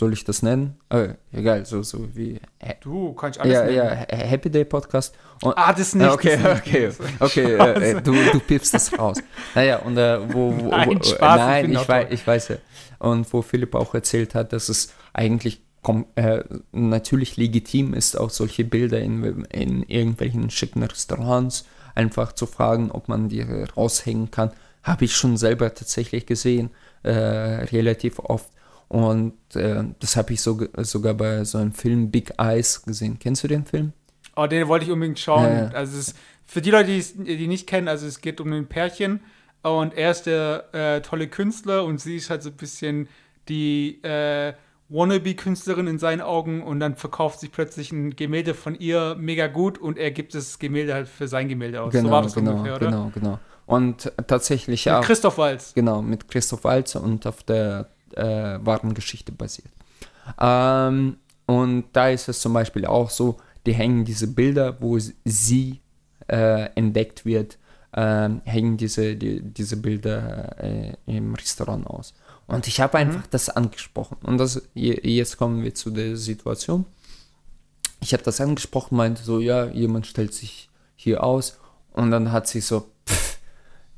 soll ich das nennen? Äh, egal, so, so wie. Du kannst alles ja, nennen. Ja, Happy Day Podcast. Und, ah, das nicht. Okay, das okay, okay, okay äh, äh, du, du piepst das raus. Naja, und äh, wo, wo, nein, Spaß, nein ich, ich weiß, ich weiß ja. Und wo Philipp auch erzählt hat, dass es eigentlich äh, natürlich legitim ist, auch solche Bilder in, in irgendwelchen schicken Restaurants einfach zu fragen, ob man die raushängen kann. Habe ich schon selber tatsächlich gesehen, äh, relativ oft. Und äh, das habe ich so, sogar bei so einem Film Big Eyes gesehen. Kennst du den Film? Oh, den wollte ich unbedingt schauen. Ja, ja. Also es für die Leute, die, die nicht kennen, also es geht um ein Pärchen und er ist der äh, tolle Künstler und sie ist halt so ein bisschen die äh, Wannabe-Künstlerin in seinen Augen und dann verkauft sich plötzlich ein Gemälde von ihr mega gut und er gibt das Gemälde halt für sein Gemälde aus. Genau, so war das genau, ungefähr, oder? Genau, genau. Und tatsächlich mit auch. Christoph Walz. Genau, mit Christoph Walz und auf der äh, wahren Geschichte basiert. Ähm, und da ist es zum Beispiel auch so, die hängen diese Bilder, wo sie äh, entdeckt wird, äh, hängen diese, die, diese Bilder äh, im Restaurant aus. Und ich habe einfach mhm. das angesprochen. Und das, jetzt kommen wir zu der Situation. Ich habe das angesprochen, meinte so, ja, jemand stellt sich hier aus. Und dann hat sie so,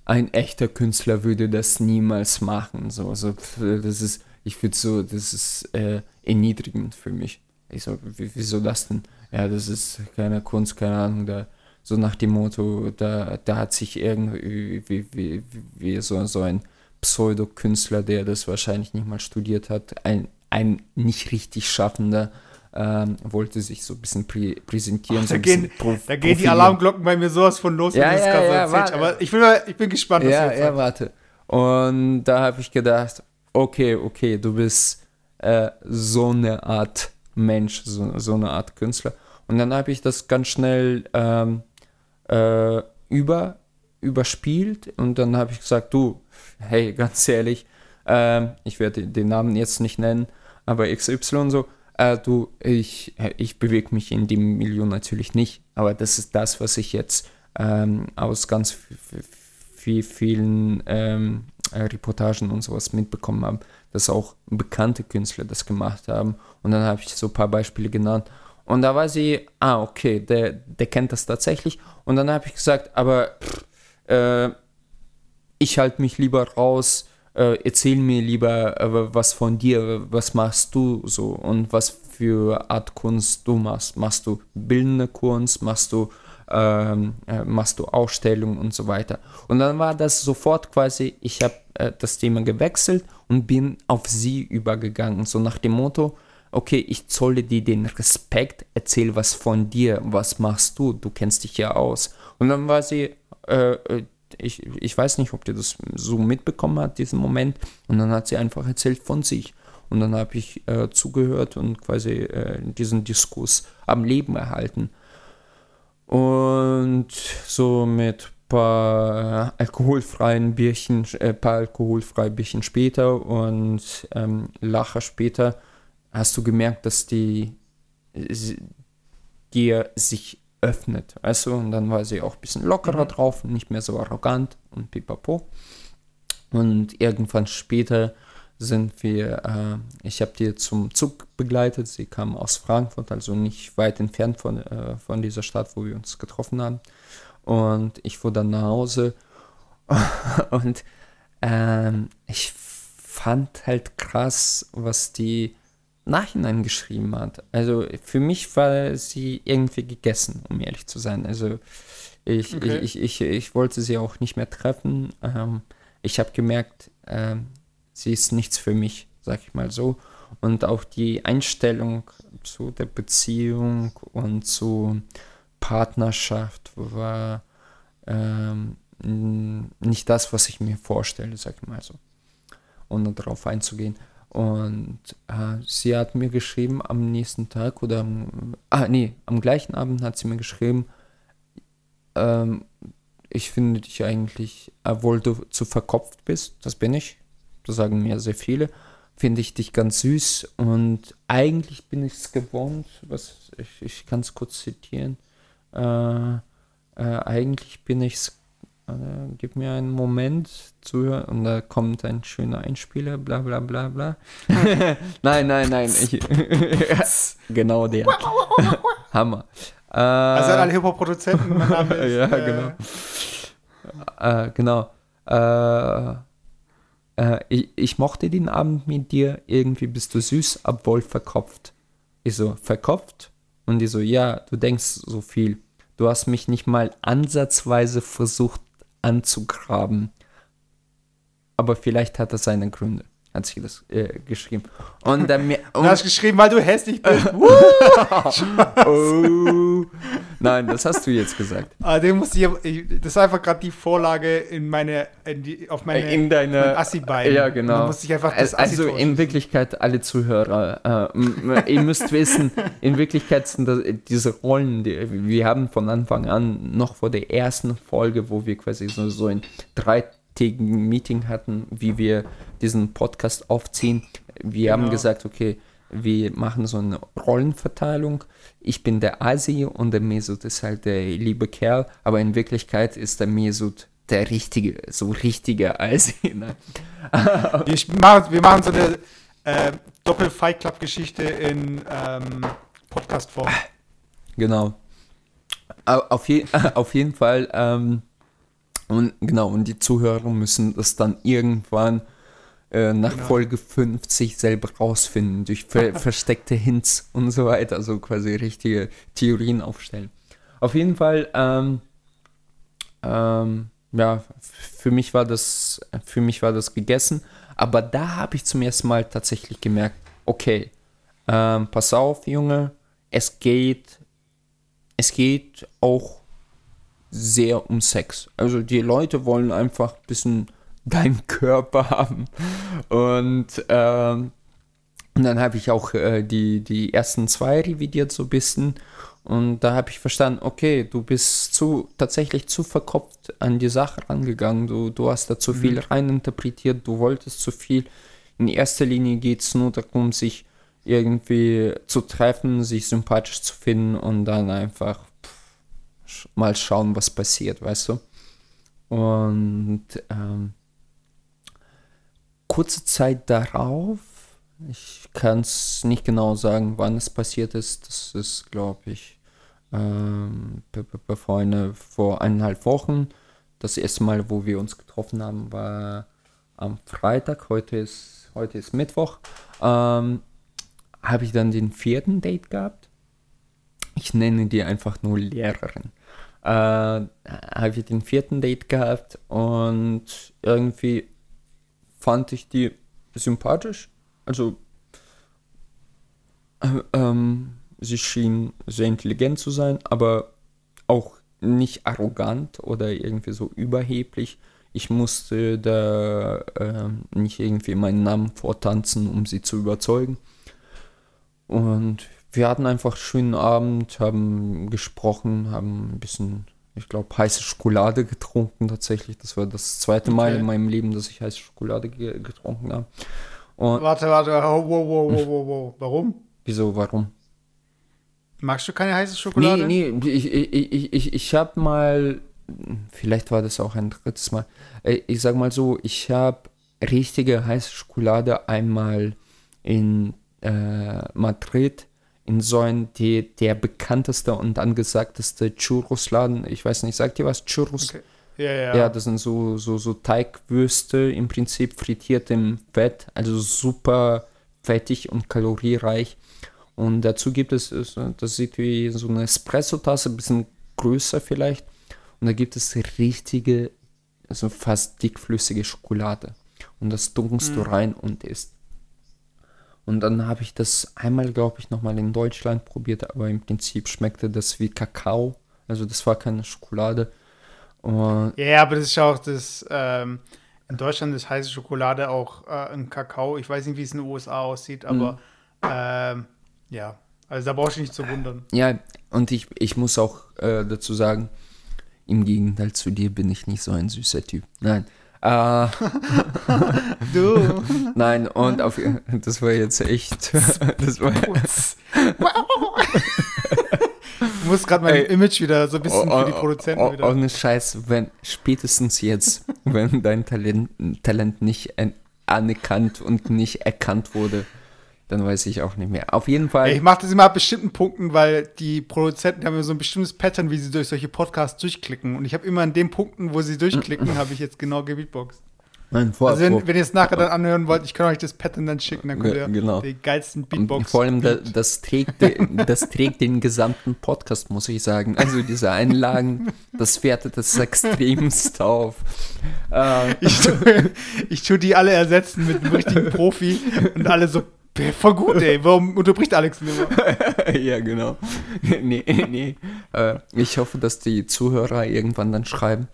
ein echter Künstler würde das niemals machen. So, so pff, das ist, ich würde so, das ist äh, erniedrigend für mich. Ich so, wieso das denn? Ja, das ist keine Kunst, keine Ahnung, da, so nach dem Motto, da, da hat sich irgendwie wie, wie, wie so, so ein Pseudokünstler, der das wahrscheinlich nicht mal studiert hat, ein, ein nicht richtig Schaffender, ähm, wollte sich so ein bisschen prä präsentieren. Oh, da, so gehen, da gehen die Alarmglocken bei mir sowas von los, ja, ja, ja, erzählt. Aber ich bin, mal, ich bin gespannt, was Ja, ja, warte. Und da habe ich gedacht, okay, okay, du bist äh, so eine Art Mensch, so, so eine Art Künstler. Und dann habe ich das ganz schnell ähm, äh, über, überspielt und dann habe ich gesagt, du, hey, ganz ehrlich, äh, ich werde den Namen jetzt nicht nennen, aber XY so, äh, du, ich, ich bewege mich in dem Milieu natürlich nicht, aber das ist das, was ich jetzt ähm, aus ganz vielen ähm, Reportagen und sowas mitbekommen habe, dass auch bekannte Künstler das gemacht haben. Und dann habe ich so ein paar Beispiele genannt. Und da war sie, ah, okay, der, der kennt das tatsächlich. Und dann habe ich gesagt, aber pff, äh, ich halte mich lieber raus, äh, erzähl mir lieber äh, was von dir, was machst du so und was für Art Kunst du machst. Machst du bildende Kunst, machst du, ähm, äh, machst du Ausstellungen und so weiter. Und dann war das sofort quasi, ich habe äh, das Thema gewechselt und bin auf sie übergegangen, so nach dem Motto, okay, ich zolle dir den Respekt, erzähl was von dir, was machst du, du kennst dich ja aus. Und dann war sie, äh, äh, ich, ich weiß nicht, ob die das so mitbekommen hat, diesen Moment. Und dann hat sie einfach erzählt von sich. Und dann habe ich äh, zugehört und quasi äh, diesen Diskurs am Leben erhalten. Und so mit paar alkoholfreien Bierchen, äh, paar alkoholfreie Bierchen später und ähm, Lacher später hast du gemerkt, dass die dir sich öffnet, du? Und dann war sie auch ein bisschen lockerer mhm. drauf nicht mehr so arrogant und pipapo. Und irgendwann später sind wir, äh, ich habe die zum Zug begleitet, sie kam aus Frankfurt, also nicht weit entfernt von, äh, von dieser Stadt, wo wir uns getroffen haben. Und ich fuhr dann nach Hause und ähm, ich fand halt krass, was die Nachhinein geschrieben hat. Also für mich war sie irgendwie gegessen, um ehrlich zu sein. Also ich, okay. ich, ich, ich, ich, wollte sie auch nicht mehr treffen. Ähm, ich habe gemerkt, ähm, sie ist nichts für mich, sag ich mal so. Und auch die Einstellung zu der Beziehung und zu Partnerschaft war ähm, nicht das, was ich mir vorstelle, sag ich mal so. Ohne darauf einzugehen. Und äh, sie hat mir geschrieben am nächsten Tag oder am, ah, nee, am gleichen Abend hat sie mir geschrieben, ähm, ich finde dich eigentlich, obwohl du zu verkopft bist, das bin ich, das sagen mir sehr viele, finde ich dich ganz süß und eigentlich bin ich es gewohnt, was ich, ich kann es kurz zitieren, äh, äh, eigentlich bin ich es äh, gib mir einen Moment zuhören und da kommt ein schöner Einspieler, bla bla bla bla. nein, nein, nein. Ich, genau der. Hammer. Äh, also alle Hip-Hop-Produzenten. ja, genau. Äh, genau. Äh, äh, ich, ich mochte den Abend mit dir, irgendwie bist du süß, obwohl verkopft. Ich so, verkopft? Und die so, ja, du denkst so viel. du hast mich nicht mal ansatzweise versucht anzugraben. Aber vielleicht hat das seine Gründe hat sie das äh, geschrieben. Und dann mir, du hast geschrieben, weil du hässlich bist. oh. Nein, das hast du jetzt gesagt. Ah, den muss ich, das ist einfach gerade die Vorlage in meine, in die, auf meine in deine Assi-Bein. Ja, genau. muss ich einfach das also in Wirklichkeit, alle Zuhörer, äh, ihr müsst wissen, in Wirklichkeit sind das, diese Rollen, die, wir haben von Anfang an, noch vor der ersten Folge, wo wir quasi so, so in drei tägigen Meeting hatten, wie wir diesen Podcast aufziehen. Wir genau. haben gesagt, okay, wir machen so eine Rollenverteilung. Ich bin der Asi und der Mesut ist halt der liebe Kerl, aber in Wirklichkeit ist der Mesut der richtige, so richtige Asi. Ne? wir, machen, wir machen so eine äh, Doppel-Fight Club-Geschichte in ähm, Podcast-Form. Genau. Auf, je, auf jeden Fall ähm, und genau, und die Zuhörer müssen das dann irgendwann äh, nach genau. Folge 50 selber rausfinden, durch ver versteckte Hints und so weiter, also quasi richtige Theorien aufstellen. Auf jeden Fall, ähm, ähm, ja, für mich war das, für mich war das gegessen, aber da habe ich zum ersten Mal tatsächlich gemerkt, okay, ähm, pass auf, Junge, es geht, es geht auch sehr um Sex. Also die Leute wollen einfach ein bisschen deinen Körper haben. Und, ähm, und dann habe ich auch äh, die, die ersten zwei revidiert so ein bisschen. Und da habe ich verstanden, okay, du bist zu, tatsächlich zu verkopft an die Sache rangegangen. Du, du hast da zu mhm. viel reininterpretiert, du wolltest zu viel. In erster Linie geht es nur darum, sich irgendwie zu treffen, sich sympathisch zu finden und dann einfach mal schauen, was passiert, weißt du? Und ähm, kurze Zeit darauf, ich kann es nicht genau sagen, wann es passiert ist, das ist, glaube ich, ähm, vor, eine, vor eineinhalb Wochen. Das erste Mal, wo wir uns getroffen haben, war am Freitag, heute ist, heute ist Mittwoch. Ähm, habe ich dann den vierten Date gehabt. Ich nenne die einfach nur Lehrerin äh, habe ich den vierten Date gehabt und irgendwie fand ich die sympathisch. Also äh, ähm, sie schien sehr intelligent zu sein, aber auch nicht arrogant oder irgendwie so überheblich. Ich musste da äh, nicht irgendwie meinen Namen vortanzen, um sie zu überzeugen. Und wir hatten einfach einen schönen Abend, haben gesprochen, haben ein bisschen, ich glaube, heiße Schokolade getrunken tatsächlich. Das war das zweite okay. Mal in meinem Leben, dass ich heiße Schokolade ge getrunken habe. Und warte, warte, wow, wow, wow, wow, wow. Warum? Wieso, warum? Magst du keine heiße Schokolade? Nee, nee, ich, ich, ich, ich, ich habe mal, vielleicht war das auch ein drittes Mal, äh, ich sag mal so, ich habe richtige heiße Schokolade einmal in äh, Madrid in so ein, die, der bekannteste und angesagteste Churros-Laden. Ich weiß nicht, sagt ihr was? Churros? Okay. Ja, ja. Ja, das sind so, so, so Teigwürste im Prinzip frittiert im Fett, also super fettig und kaloriereich. Und dazu gibt es, das sieht wie so eine Espresso-Tasse, ein bisschen größer vielleicht. Und da gibt es richtige, also fast dickflüssige Schokolade. Und das dunkst mhm. du rein und isst. Und dann habe ich das einmal, glaube ich, nochmal in Deutschland probiert, aber im Prinzip schmeckte das wie Kakao. Also das war keine Schokolade. Und ja, aber das ist auch das, ähm, in Deutschland ist heiße Schokolade auch äh, ein Kakao. Ich weiß nicht, wie es in den USA aussieht, aber mhm. ähm, ja, also da brauchst du nicht zu wundern. Ja, und ich, ich muss auch äh, dazu sagen, im Gegenteil zu dir bin ich nicht so ein süßer Typ. Nein. Äh, du. Nein, und auf, das war jetzt echt. Das war, Du musst gerade mein Ey, Image wieder so ein bisschen oh, für die Produzenten oh, wieder. Ohne Scheiß, wenn spätestens jetzt, wenn dein Talent, Talent nicht anerkannt und nicht erkannt wurde, dann weiß ich auch nicht mehr. Auf jeden Fall. Ich mache das immer ab bestimmten Punkten, weil die Produzenten haben ja so ein bestimmtes Pattern, wie sie durch solche Podcasts durchklicken. Und ich habe immer an den Punkten, wo sie durchklicken, habe ich jetzt genau gebeatboxt. Nein, vor, Also wenn, vor, wenn ihr es nachher dann anhören wollt, ich kann euch das Pattern dann schicken, dann könnt ihr genau. die geilsten Und Beatbox. Vor allem, da, das, trägt, de- das trägt den gesamten Podcast, muss ich sagen. Also diese Einlagen, das wertet es extremst auf. Äh, Ich tue, ich tue die alle ersetzen mit einem richtigen Profi und alle so, "Pff, voll gut, ey. Warum unterbricht Alex immer? ja, genau. nee, nee. Äh, ich hoffe, dass die Zuhörer irgendwann dann schreiben,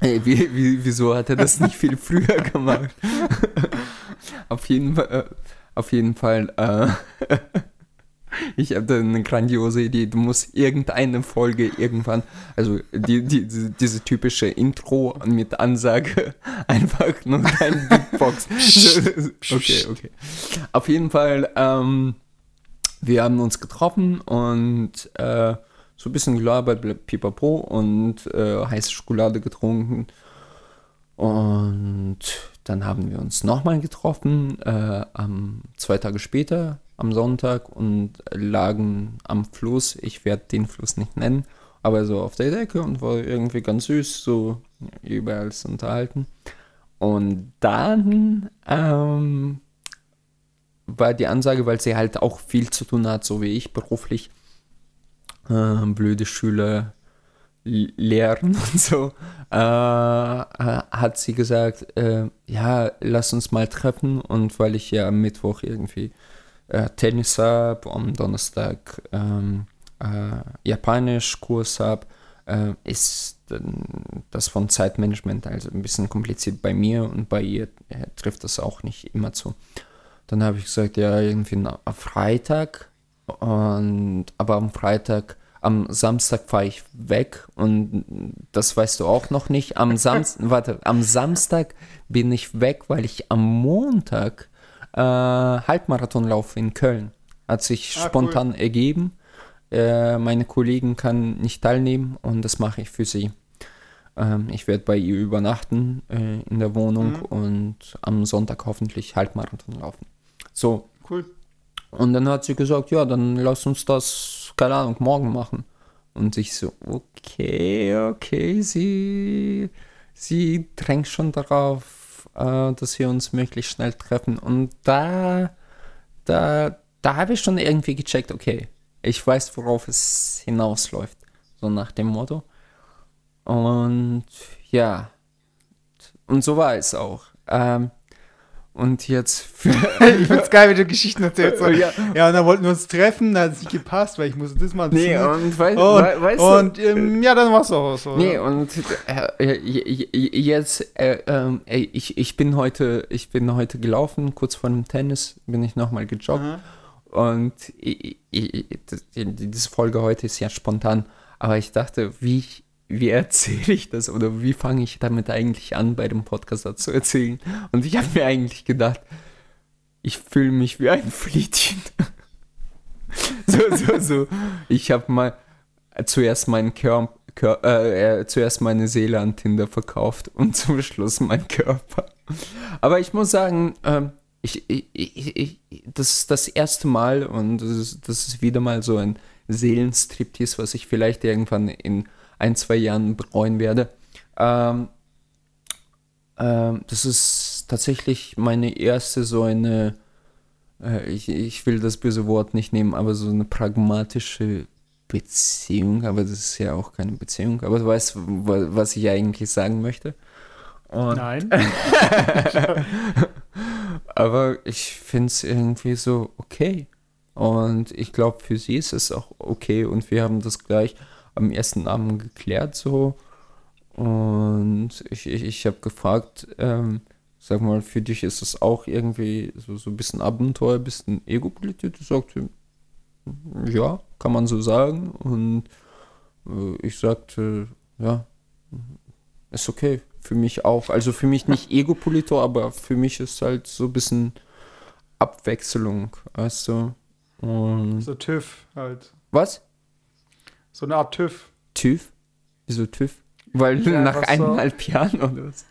hey, wie, wie, wieso hat er das nicht viel früher gemacht? auf jeden Fall, äh, auf jeden Fall, äh, ich hatte eine grandiose Idee. Du musst irgendeine Folge irgendwann, also die, die, diese, diese typische Intro mit Ansage, einfach nur dein Beatbox. okay, okay. Auf jeden Fall, ähm, wir haben uns getroffen und äh, so ein bisschen gelabert, pipapo und äh, heiße Schokolade getrunken. Und dann haben wir uns nochmal getroffen, äh, am, zwei Tage später, am Sonntag, und lagen am Fluss. Ich werde den Fluss nicht nennen, aber so auf der Decke und war irgendwie ganz süß, so überall unterhalten. Und dann ähm, war die Ansage, weil sie halt auch viel zu tun hat, so wie ich beruflich, äh, blöde Schüler lehren und so, äh, äh, hat sie gesagt, äh, ja, lass uns mal treffen und weil ich ja am Mittwoch irgendwie äh, Tennis habe, am Donnerstag ähm, äh, Japanisch-Kurs habe, äh, ist das von Zeitmanagement also ein bisschen kompliziert bei mir und bei ihr äh, trifft das auch nicht immer zu. Dann habe ich gesagt, ja, irgendwie am Freitag. Und aber am Freitag, am Samstag fahre ich weg und das weißt du auch noch nicht. Am Samstag, warte, am Samstag bin ich weg, weil ich am Montag äh, Halbmarathon laufe in Köln. Hat sich Ah, cool. spontan ergeben. Äh, meine Kollegen kann nicht teilnehmen und das mache ich für sie. Ähm, ich werde bei ihr übernachten äh, in der Wohnung Mhm. und am Sonntag hoffentlich Halbmarathon laufen. So, Cool. und dann hat sie gesagt, ja, dann lass uns das, keine Ahnung, morgen machen. Und ich so, okay, okay, sie, sie drängt schon darauf, äh, dass wir uns möglichst schnell treffen. Und da, da, da habe ich schon irgendwie gecheckt, okay, ich weiß, worauf es hinausläuft. So nach dem Motto. Und ja, und so war es auch. Ähm, und jetzt für, Ich find's geil, wie du Geschichten erzählst. So. Ja. Ja. und dann wollten wir uns treffen, da hat es nicht gepasst, weil ich musste das machen. das Nee, und, wei und, wei weißt du, und ähm, ja, dann war's auch so. Nee, ja. und äh, äh, jetzt, äh, ey, ich, ich bin heute, ich bin heute gelaufen, kurz vor dem Tennis bin ich nochmal gejoggt Aha. und ich, ich, ich, diese Folge heute ist ja spontan, aber ich dachte, wie, wie erzähle ich das oder wie fange ich damit eigentlich an, bei dem Podcast das zu erzählen? Und ich habe mir eigentlich gedacht, ich fühle mich wie ein Fliedchen. so, so, so. Ich habe mal zuerst meinen Körper, Kör äh, äh, zuerst meine Seele an Tinder verkauft und zum Schluss mein Körper. Aber ich muss sagen, ähm, ich, ich, ich, ich, das ist das erste Mal und das ist, das ist wieder mal so ein Seelenstriptease, was ich vielleicht irgendwann in ein, zwei Jahren bereuen werde. Ähm, ähm, das ist tatsächlich meine erste so eine, äh, ich, ich will das böse Wort nicht nehmen, aber so eine pragmatische Beziehung, aber das ist ja auch keine Beziehung, aber du weißt, wa- was ich eigentlich sagen möchte. Und, Nein. aber ich finde es irgendwie so okay. Und ich glaube, für sie ist es auch okay. Und wir haben das gleich am ersten Abend geklärt so. Und ich, ich, ich habe gefragt, ähm, sag mal, für dich ist es auch irgendwie so, so ein bisschen Abenteuer, ein bisschen Ego-Politik? Sie sagte, ja, kann man so sagen. Und äh, ich sagte, ja, ist okay. Für mich auch. Also für mich nicht Ego-Politor, aber für mich ist halt so ein bisschen Abwechslung, weißt du. Und So TÜV halt. was? So eine Art TÜV. TÜV? Wieso TÜV? Weil Ja, nach was so- eineinhalb Jahren oder was?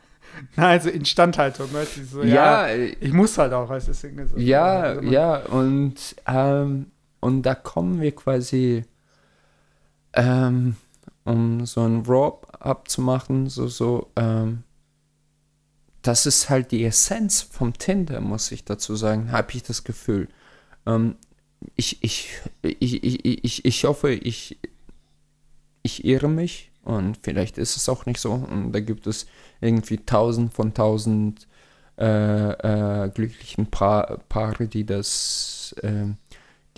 Nein, also Instandhaltung, weißt du? So, Ja, ja, ich muss halt auch, du? deswegen ist es- Ja, also ja, und, ähm, und da kommen wir quasi, ähm, um so ein Rob abzumachen, so, so, ähm, das ist halt die Essenz vom Tinder, muss ich dazu sagen, habe ich das Gefühl. Ähm, ich, ich, ich, ich, ich, ich hoffe, ich, ich irre mich und vielleicht ist es auch nicht so. Und da gibt es irgendwie tausend von tausend äh, äh, glücklichen pa Paare, die das, äh,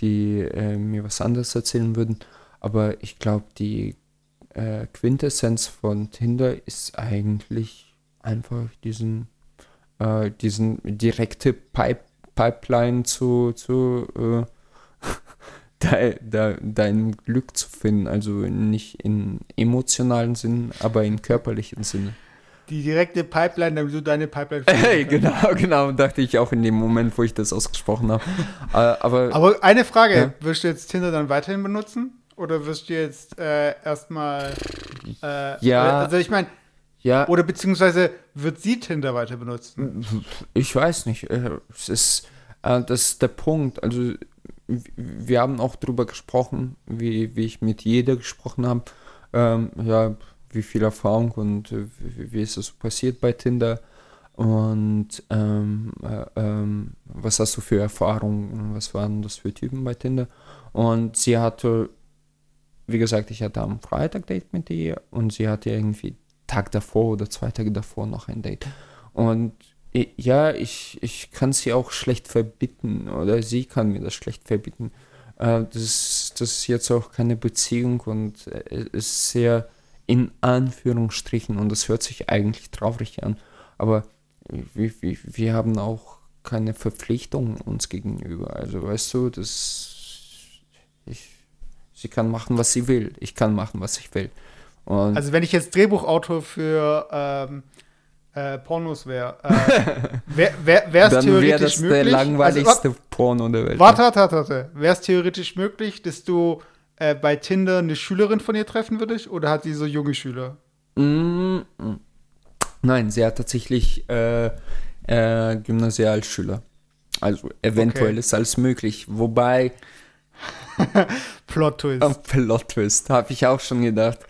die äh, mir was anderes erzählen würden. Aber ich glaube, die äh, Quintessenz von Tinder ist eigentlich einfach diesen, äh, diesen direkte Pipe Pipeline zu, zu de, de, dein Glück zu finden. Also nicht in emotionalen Sinn, aber in körperlichen Sinne. Die direkte Pipeline, damit du deine Pipeline Hey, genau, genau, dachte ich auch in dem Moment, wo ich das ausgesprochen habe. äh, aber, aber eine Frage, ja? wirst du jetzt Tinder dann weiterhin benutzen? Oder wirst du jetzt äh, erstmal äh, Ja. Also ich meine, ja. Oder beziehungsweise wird sie Tinder weiter benutzen? Ich weiß nicht. Äh, es ist, äh, das ist der Punkt. Also wir haben auch darüber gesprochen, wie, wie ich mit jeder gesprochen habe. Ähm, ja, wie viel Erfahrung und äh, wie, wie, ist das passiert bei Tinder? Und ähm, äh, ähm, was hast du für Erfahrungen, was waren das für Typen bei Tinder? Und sie hatte, wie gesagt, ich hatte am Freitag Date mit ihr und sie hatte irgendwie Tag davor oder zwei Tage davor noch ein Date. Und ja, ich, ich kann sie auch schlecht verbieten oder sie kann mir das schlecht verbieten. Äh, das, das ist jetzt auch keine Beziehung und äh, ist sehr in Anführungsstrichen und das hört sich eigentlich traurig an, aber wir, wir, wir haben auch keine Verpflichtung uns gegenüber. Also weißt du, das ich, sie kann machen, was sie will. Ich kann machen, was ich will. Und also wenn ich jetzt Drehbuchautor für ähm, äh, Pornos wäre, äh, wäre wär, wär, es theoretisch wär das möglich. der langweiligste also, Porno der Welt. Warte, warte, warte. Wäre es theoretisch möglich, dass du äh, bei Tinder eine Schülerin von ihr treffen würdest? Oder hat sie so junge Schüler? Mm, mm. Nein, sie hat tatsächlich äh, äh, Gymnasialschüler. Also eventuell okay. ist alles möglich. Wobei. Plot Twist. Plot Twist, habe ich auch schon gedacht.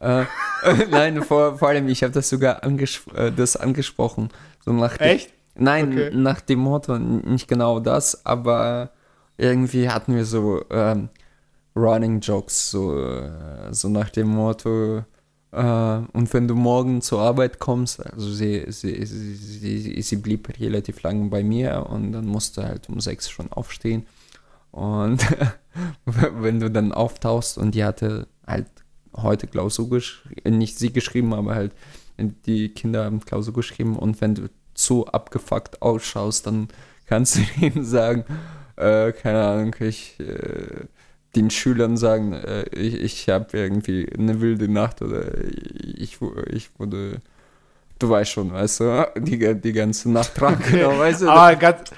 Äh, nein, vor, vor allem, ich habe das sogar anges äh, das angesprochen. So nach Echt? Nein, okay. nach dem Motto, nicht genau das, aber irgendwie hatten wir so ähm, Running Jokes, so, äh, so nach dem Motto, äh, und wenn du morgen zur Arbeit kommst, also sie, sie, sie, sie, sie blieb relativ lange bei mir und dann musste halt um sechs schon aufstehen. Und wenn du dann auftauchst und die hatte halt heute Klausur geschrieben, nicht sie geschrieben, aber halt die Kinder haben Klausur geschrieben und wenn du zu abgefuckt ausschaust, dann kannst du ihnen sagen, äh, keine Ahnung, ich äh, den Schülern sagen, äh, ich, ich habe irgendwie eine wilde Nacht oder ich, ich wurde, du weißt schon, weißt du, die, die ganze Nacht krank, genau, weißt du. aber, ganz,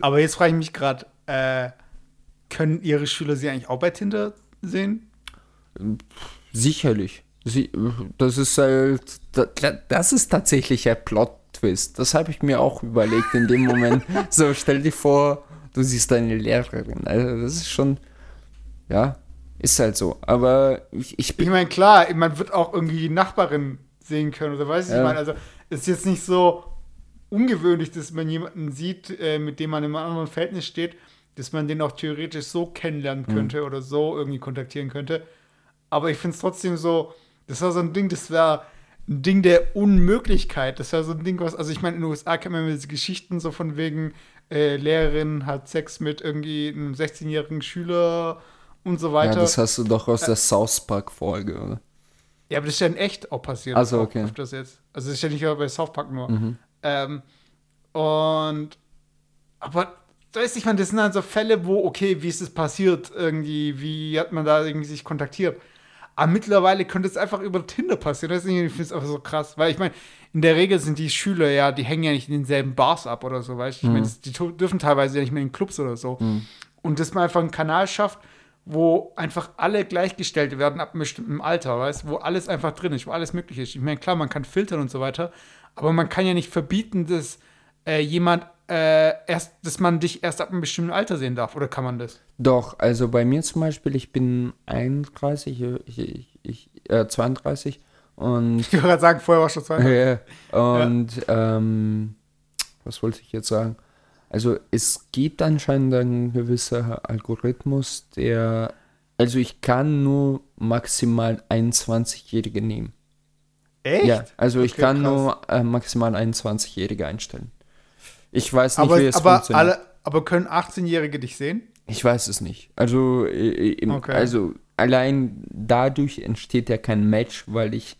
aber jetzt frage ich mich gerade, äh, können ihre Schüler sie eigentlich auch bei Tinder sehen? Sicherlich. Sie, das ist halt, das ist tatsächlich ein Plot-Twist. Das habe ich mir auch überlegt in dem Moment. so, stell dir vor, du siehst deine Lehrerin. Also, das ist schon, ja, ist halt so. Aber ich, ich bin. Ich meine, klar, man wird auch irgendwie die Nachbarin sehen können oder weiß ich, ja. ich meine, also, ist jetzt nicht so ungewöhnlich, dass man jemanden sieht, äh, mit dem man in einem anderen Verhältnis steht, dass man den auch theoretisch so kennenlernen mhm. könnte mhm. oder so irgendwie kontaktieren könnte. Aber ich finde es trotzdem so, das war so ein Ding, das war ein Ding der Unmöglichkeit. Das war so ein Ding, was, also ich meine, in den USA kennt man diese Geschichten so von wegen, äh, Lehrerin hat Sex mit irgendwie einem 16-jährigen Schüler und so weiter. Ja, das hast du doch aus der South Park-Folge, oder? Ja, aber das ist ja in echt auch passiert. Also okay. Das jetzt. Also das ist ja nicht bei South Park nur. Mhm. Ähm, und aber da ist ich meine, das sind dann so Fälle, wo, okay, wie ist es passiert irgendwie, wie hat man da irgendwie sich kontaktiert? Aber mittlerweile könnte es einfach über Tinder passieren. Das ist, ich finde es einfach so krass. Weil ich meine, in der Regel sind die Schüler ja, die hängen ja nicht in denselben Bars ab oder so, weißt du? Ich mhm. meine, die dürfen teilweise ja nicht mehr in Clubs oder so. Mhm. Und dass man einfach einen Kanal schafft, wo einfach alle gleichgestellt werden ab einem bestimmten Alter, weißt du? Wo alles einfach drin ist, wo alles möglich ist. Ich meine, klar, man kann filtern und so weiter, aber man kann ja nicht verbieten, dass äh, jemand äh, erst, dass man dich erst ab einem bestimmten Alter sehen darf, oder kann man das? Doch, also bei mir zum Beispiel, ich bin 31, ich, ich, ich äh, 32 Und Ich würde gerade sagen, vorher war schon zwei. ja, und ähm, was wollte ich jetzt sagen? Also es gibt anscheinend einen gewisser Algorithmus, der, also ich kann nur maximal 21-Jährige nehmen. Echt? Ja, also ich Okay, kann krass. nur äh, maximal 21-Jährige einstellen. Ich weiß nicht, Aber, wie es aber, funktioniert. alle, aber können 18-Jährige dich sehen? Ich weiß es nicht. Also, äh, im, Okay. also allein dadurch entsteht ja kein Match, weil ich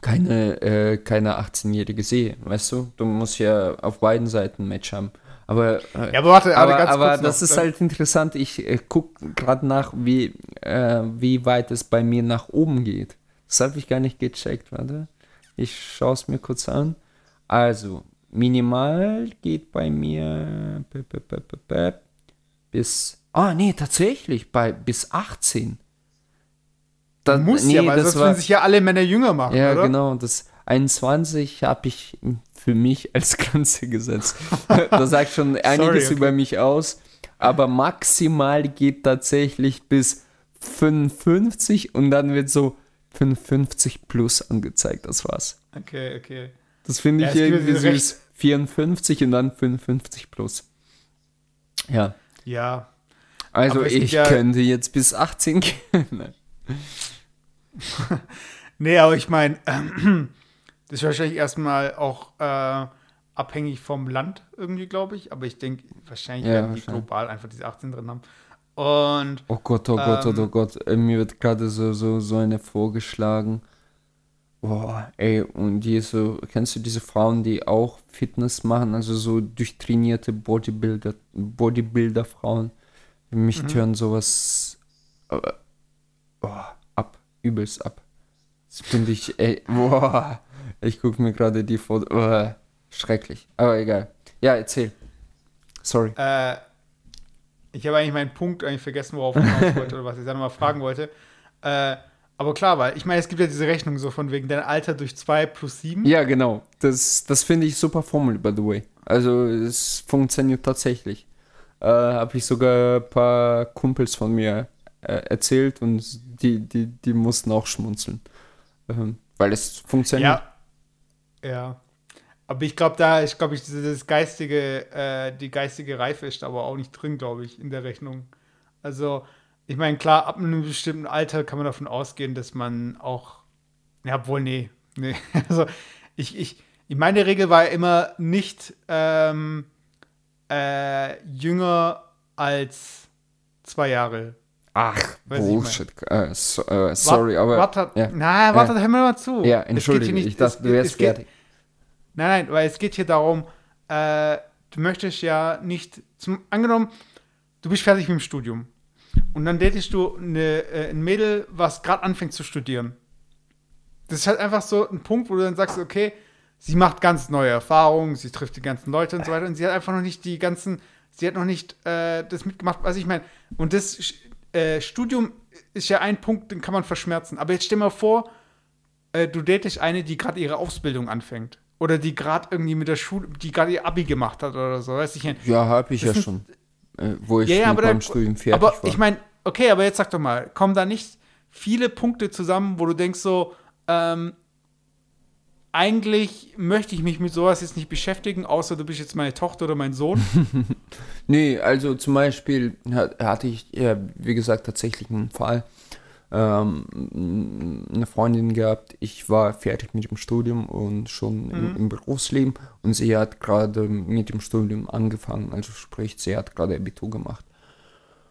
keine, äh, keine 18-Jährige sehe. Weißt du? Du musst ja auf beiden Seiten ein Match haben. Aber, äh, Ja, aber warte, aber, ganz aber das noch. ist halt interessant. Ich äh, gucke gerade nach, wie, äh, wie weit es bei mir nach oben geht. Das habe ich gar nicht gecheckt. Warte. Ich schaue es mir kurz an. Also, minimal geht bei mir bis. Ah, nee, tatsächlich, bei bis 18. Da, Muss nee, ja, weil das sonst war, würden sich ja alle Männer jünger machen, ja, oder? genau. Das 21 habe ich für mich als Grenze gesetzt. das sagt schon einiges okay. über mich aus. Aber maximal geht tatsächlich bis 55 und dann wird so 55 plus angezeigt. Das war's. Okay, okay. Das finde Ja, ich gibt irgendwie süß. 54 und dann 55 plus. Ja. Ja. Also ich ja- könnte jetzt bis 18 gehen. Nee, aber ich meine, das ist wahrscheinlich erstmal auch äh, abhängig vom Land irgendwie, glaube ich. Aber ich denke, wahrscheinlich Ja, werden die global einfach diese 18 drin haben. Und Oh Gott, oh Gott, oh, Ähm. oh Gott. Äh, Mir wird gerade so, so, so eine vorgeschlagen. Boah, ey, und die ist so, kennst du diese Frauen, die auch Fitness machen, also so durchtrainierte Bodybuilder, Bodybuilder-Frauen? Mich Mhm. tören sowas äh, boah, ab, übelst ab. Das finde ich, ey, boah, ich gucke mir gerade die Foto, boah, schrecklich, aber egal. Ja, erzähl. Sorry. äh, ich habe eigentlich meinen Punkt eigentlich vergessen, worauf ich hinaus wollte oder was ich dann mal fragen wollte. Äh, aber klar, weil ich meine, es gibt ja diese Rechnung so von wegen dein Alter durch 2 plus 7. Ja, genau. Das, das finde ich super Formel, by the way. Also es funktioniert tatsächlich. Äh, Habe ich sogar ein paar Kumpels von mir äh, erzählt und die, die, die mussten auch schmunzeln. Ähm, weil es funktioniert. Ja. Ja. Aber ich glaube, da, ich glaube, ich, dieses geistige, äh, die geistige Reife ist aber auch nicht drin, glaube ich, in der Rechnung. Also, ich meine, klar, ab einem bestimmten Alter kann man davon ausgehen, dass man auch, ja, obwohl, nee, nee. Also, ich, ich, meine Regel war ja immer nicht ähm, äh, jünger als zwei Jahre. Ach, Weiß ich Bullshit. Äh, so, äh, sorry, Wart- aber. Warte, ja. na, warte, hör mir mal zu. ja, entschuldige, nicht- ich dachte, du wärst fertig. Nein, nein, weil es geht hier darum, äh, du möchtest ja nicht, zum, angenommen, du bist fertig mit dem Studium und dann datest du eine, äh, ein Mädel, was gerade anfängt zu studieren. Das ist halt einfach so ein Punkt, wo du dann sagst, okay, sie macht ganz neue Erfahrungen, sie trifft die ganzen Leute und so weiter und sie hat einfach noch nicht die ganzen, sie hat noch nicht äh, das mitgemacht, was ich meine. Und das äh, Studium ist ja ein Punkt, den kann man verschmerzen. Aber jetzt stell mal vor, äh, du datest eine, die gerade ihre Ausbildung anfängt. Oder die gerade irgendwie mit der Schule, die gerade ihr Abi gemacht hat oder so, weiß ich nicht. Ja, habe ich Das ja sind- schon. Äh, wo ich Ja, ja, mit aber meinem Studium fertig Aber war. ich meine, okay, aber jetzt sag doch mal, kommen da nicht viele Punkte zusammen, wo du denkst so, ähm, eigentlich möchte ich mich mit sowas jetzt nicht beschäftigen, außer du bist jetzt meine Tochter oder mein Sohn. Nee, also zum Beispiel hat- hatte ich, ja, wie gesagt, tatsächlich einen Fall. Ähm, eine Freundin gehabt, ich war fertig mit dem Studium und schon im, Mhm. im Berufsleben und sie hat gerade mit dem Studium angefangen, also sprich, sie hat gerade Abitur gemacht.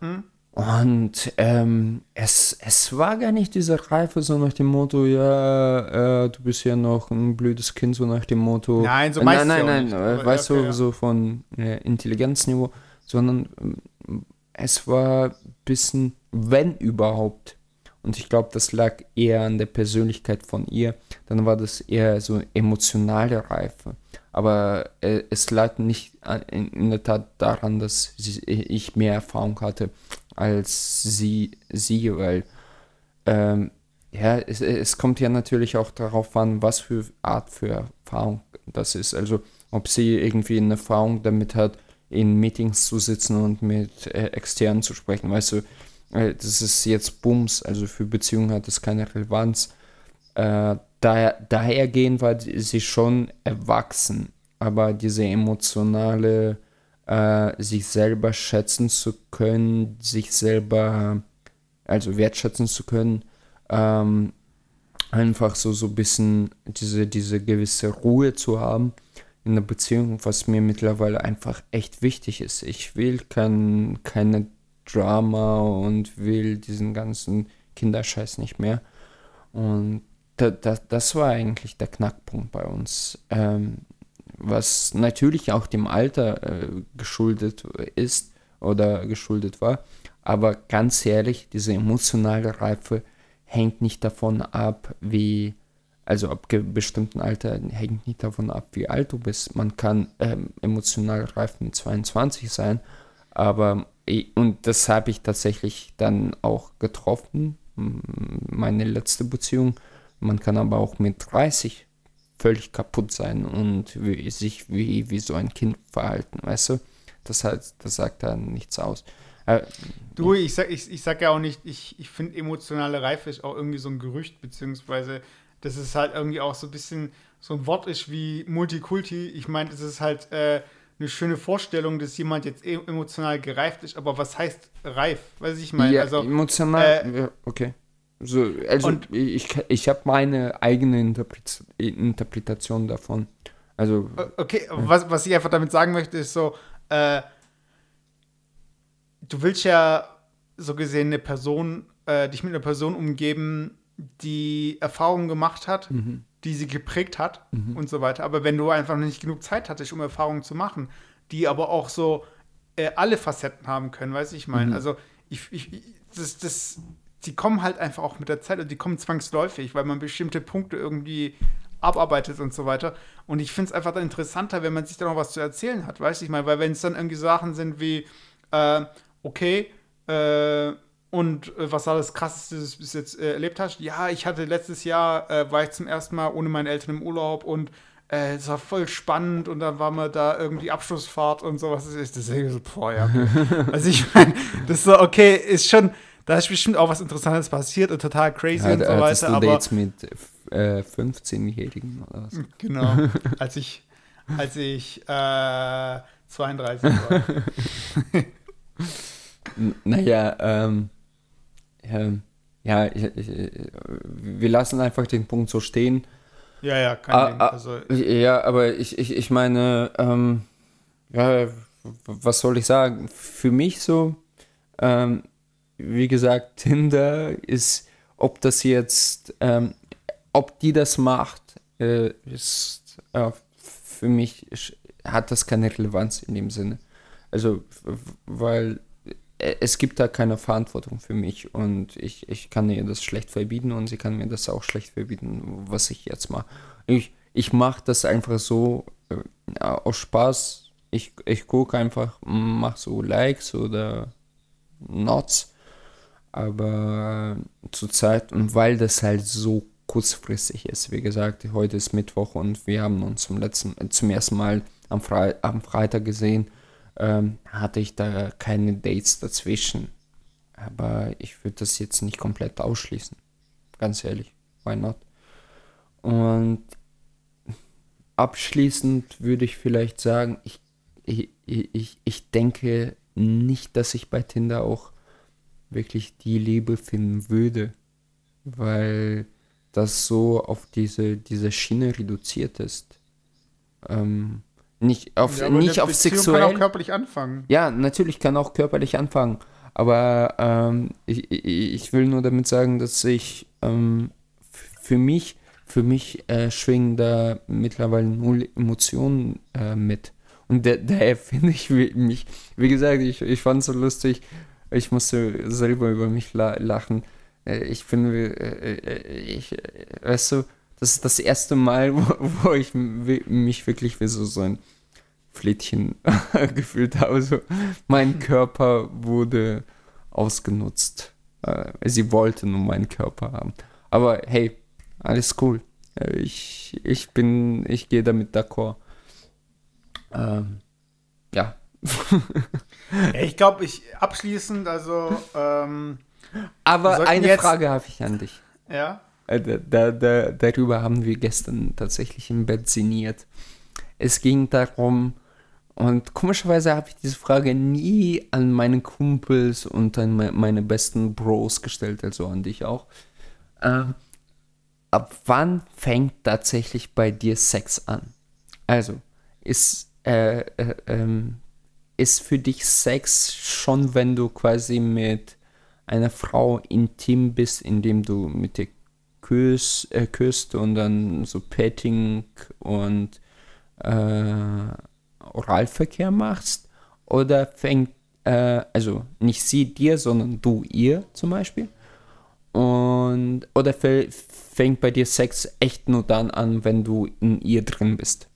Mhm. Und ähm, es, es war gar nicht diese Reife, so nach dem Motto, ja, äh, du bist ja noch ein blödes Kind, so nach dem Motto. Nein, so Äh, Nein, nein, nein, Aber weißt okay, du, ja. so von äh, Intelligenzniveau, sondern ähm, es war ein bisschen, wenn überhaupt, und ich glaube, das lag eher an der Persönlichkeit von ihr, dann war das eher so emotionale Reife. Aber äh, es lag nicht an, in, der Tat daran, dass sie, ich mehr Erfahrung hatte als sie, sie weil ähm, ja, es, es kommt ja natürlich auch darauf an, was für Art für Erfahrung das ist. Also ob sie irgendwie eine Erfahrung damit hat, in Meetings zu sitzen und mit äh, Externen zu sprechen. Weißt du, das ist jetzt Bums, also für Beziehungen hat das keine Relevanz. äh, daher, dahergehend war sie schon erwachsen, aber diese emotionale, äh, sich selber schätzen zu können, sich selber, also wertschätzen zu können, ähm, einfach so so ein bisschen diese, diese gewisse Ruhe zu haben in der Beziehung, was mir mittlerweile einfach echt wichtig ist. Ich will kein, keine Drama und will diesen ganzen Kinderscheiß nicht mehr. Und da, da, das war eigentlich der Knackpunkt bei uns. Ähm, was natürlich auch dem Alter äh, geschuldet ist oder geschuldet war. Aber ganz ehrlich, diese emotionale Reife hängt nicht davon ab, wie, also ab bestimmten Alter hängt nicht davon ab, wie alt du bist. Man kann ähm, emotional reif mit 22 sein, aber, und das habe ich tatsächlich dann auch getroffen, meine letzte Beziehung. Man kann aber auch mit 30 völlig kaputt sein und wie, sich wie, wie so ein Kind verhalten, weißt du? Das, heißt, das sagt dann nichts aus. Äh, du, ich sag, ich, ich sag ja auch nicht, ich, ich finde emotionale Reife ist auch irgendwie so ein Gerücht, beziehungsweise dass es halt irgendwie auch so ein bisschen so ein Wort ist wie Multikulti. Ich meine, es ist halt äh, eine schöne Vorstellung, dass jemand jetzt e emotional gereift ist, aber was heißt reif? Weiß ich meine? Ja, also, emotional, äh, okay. So, also und, ich, ich habe meine eigene Interpret Interpretation davon. Also. Okay, ja. was, was ich einfach damit sagen möchte, ist so, äh, du willst ja so gesehen eine Person, äh, dich mit einer Person umgeben, die Erfahrungen gemacht hat, mhm. Die sie geprägt hat mhm. und so weiter. Aber wenn du einfach nicht genug Zeit hattest, um Erfahrungen zu machen, die aber auch so äh, alle Facetten haben können, weiß ich meine. Mhm. Also ich, ich, das, das, die kommen halt einfach auch mit der Zeit und die kommen zwangsläufig, weil man bestimmte Punkte irgendwie abarbeitet und so weiter. Und ich finde es einfach dann interessanter, wenn man sich da noch was zu erzählen hat, weiß ich mal, weil wenn es dann irgendwie Sachen sind wie, äh, okay, äh, und äh, was war das Krasseste, das du bis jetzt äh, erlebt hast? Ja, ich hatte letztes Jahr, äh, war ich zum ersten Mal ohne meine Eltern im Urlaub und äh, es war voll spannend und dann waren wir da irgendwie Abschlussfahrt und sowas. Das ist das ist so, boah, ja. also ich meine, das ist so, okay, ist schon, da ist bestimmt auch was Interessantes passiert und total crazy ja, und so weiter. Du aber Dates mit äh, 15-Jährigen oder was? Genau, als ich, als ich äh, 32 war. naja, ähm, ähm, ja, ich, ich, wir lassen einfach den Punkt so stehen. Ja, ja, kein ah, Ding. Ah, also, ja, aber ich, ich, ich meine, ähm, ja, was soll ich sagen? Für mich so, ähm, wie gesagt, Tinder ist, ob das jetzt, ähm, ob die das macht, äh, ist äh, für mich, hat das keine Relevanz in dem Sinne. Also, weil äh, es gibt da keine Verantwortung für mich und ich, ich kann ihr das schlecht verbieten und sie kann mir das auch schlecht verbieten, was ich jetzt mache. Ich, ich mache das einfach so äh, aus Spaß. Ich, ich gucke einfach, mache so Likes oder Nots, aber äh, zurzeit und weil das halt so kurzfristig ist, wie gesagt, heute ist Mittwoch und wir haben uns zum letzten, zum ersten Mal am, Fre am Freitag gesehen ähm, hatte ich da keine Dates dazwischen. Aber ich würde das jetzt nicht komplett ausschließen. Ganz ehrlich, why not? Und abschließend würde ich vielleicht sagen, ich, ich, ich, ich denke nicht, dass ich bei Tinder auch wirklich die Liebe finden würde, weil das so auf diese, diese Schiene reduziert ist. Ähm, nicht auf, ja, nicht auf sexuell. kann auch körperlich anfangen. Ja, natürlich kann auch körperlich anfangen. Aber ähm, ich, ich will nur damit sagen, dass ich ähm, für mich, für mich äh, schwingen da mittlerweile null Emotionen äh, mit. Und da, daher finde ich mich, wie gesagt, ich, ich fand es so lustig, ich musste selber über mich lachen. Äh, ich finde, äh, äh, ich, weißt du, das ist das erste Mal, wo, wo ich mich wirklich wie so, so ein Flittchen gefühlt habe. Also mein Körper wurde ausgenutzt. Äh, sie wollte nur meinen Körper haben. Aber hey, alles cool. Äh, ich, ich bin, ich gehe damit d'accord. Ähm, ja. Ich glaube, ich abschließend, also. Ähm, Aber eine Frage habe ich an dich. Ja. Äh, da, da, da, darüber haben wir gestern tatsächlich im Bett sinniert. Es ging darum, und komischerweise habe ich diese Frage nie an meine Kumpels und an me meine besten Bros gestellt, also an dich auch. Äh, ab wann fängt tatsächlich bei dir Sex an? Also, ist, äh, äh, ähm, ist für dich Sex schon, wenn du quasi mit einer Frau intim bist, indem du mit ihr küsst, äh, küsst und dann so Petting und äh, Oralverkehr machst? Oder fängt, äh, also nicht sie dir, sondern du ihr zum Beispiel? Und, oder fängt bei dir Sex echt nur dann an, wenn du in ihr drin bist?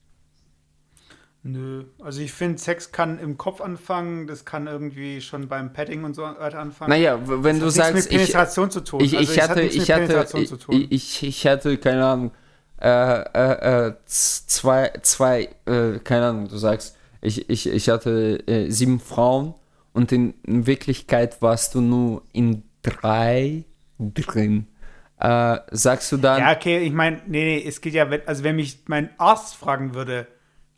Nö, also ich finde, Sex kann im Kopf anfangen, das kann irgendwie schon beim Padding und so weiter anfangen. Naja, wenn das du sagst, mit Penetration ich, zu tun. Ich, ich also hatte, ich hatte, ich, ich, ich hatte, keine Ahnung, äh, äh, äh, zwei, zwei, äh, keine Ahnung, du sagst, ich, ich, ich hatte äh, sieben Frauen und in, in Wirklichkeit warst du nur in drei drin. Äh, sagst du dann. Ja, okay, ich meine, nee, nee, es geht ja, also wenn mich mein Arzt fragen würde,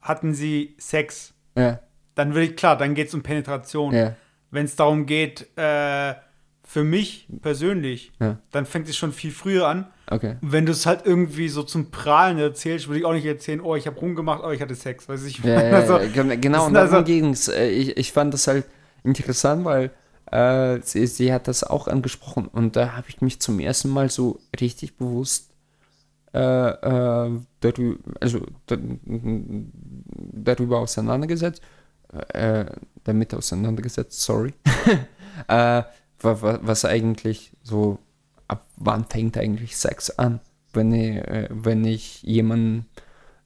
hatten sie Sex? Ja. Dann würde ich, klar, dann geht es um Penetration. Ja. Wenn es darum geht, äh, für mich persönlich, ja. dann fängt es schon viel früher an. Okay. Wenn du es halt irgendwie so zum Prahlen erzählst, würde ich auch nicht erzählen, oh, ich habe rumgemacht, oh, ich hatte Sex. Weiß ich. Ja, also, ja, genau, und darum also, es. Äh, ich, ich fand das halt interessant, weil äh, sie, sie hat das auch angesprochen und da habe ich mich zum ersten Mal so richtig bewusst darüber, also, darüber auseinandergesetzt, äh, damit auseinandergesetzt, sorry, äh, was eigentlich so, ab wann fängt eigentlich Sex an? Wenn ich, äh, wenn ich jemanden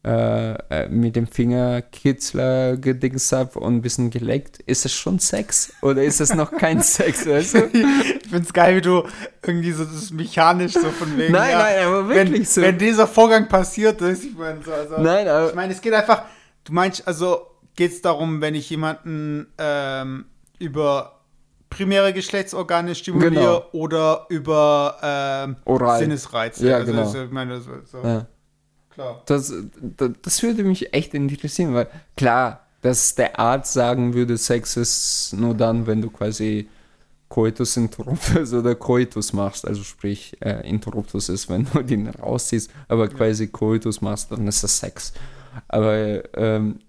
äh, äh, mit dem Finger Kitzler gedingst habe und ein bisschen geleckt, ist es schon Sex oder ist es noch kein Sex? Weißt du? Ich find's geil, wie du irgendwie so das mechanisch so von wegen. Nein, ja, nein, aber wirklich wenn, so. Wenn dieser Vorgang passiert ist, ich meine so, also, Nein, aber. Ich meine, es geht einfach, du meinst, also geht es darum, wenn ich jemanden ähm, über primäre Geschlechtsorgane stimuliere genau. oder über ähm, Sinnesreize. Ja, also, genau. Also, ich meine, so, so. Ja. Klar. Das, das, das würde mich echt interessieren, weil klar, dass der Arzt sagen würde, Sex ist nur dann, wenn du quasi Coitus interruptus oder Coitus machst, also sprich äh, interruptus ist, wenn du den rausziehst, aber ja. quasi Coitus machst, dann ist das Sex. Aber ähm,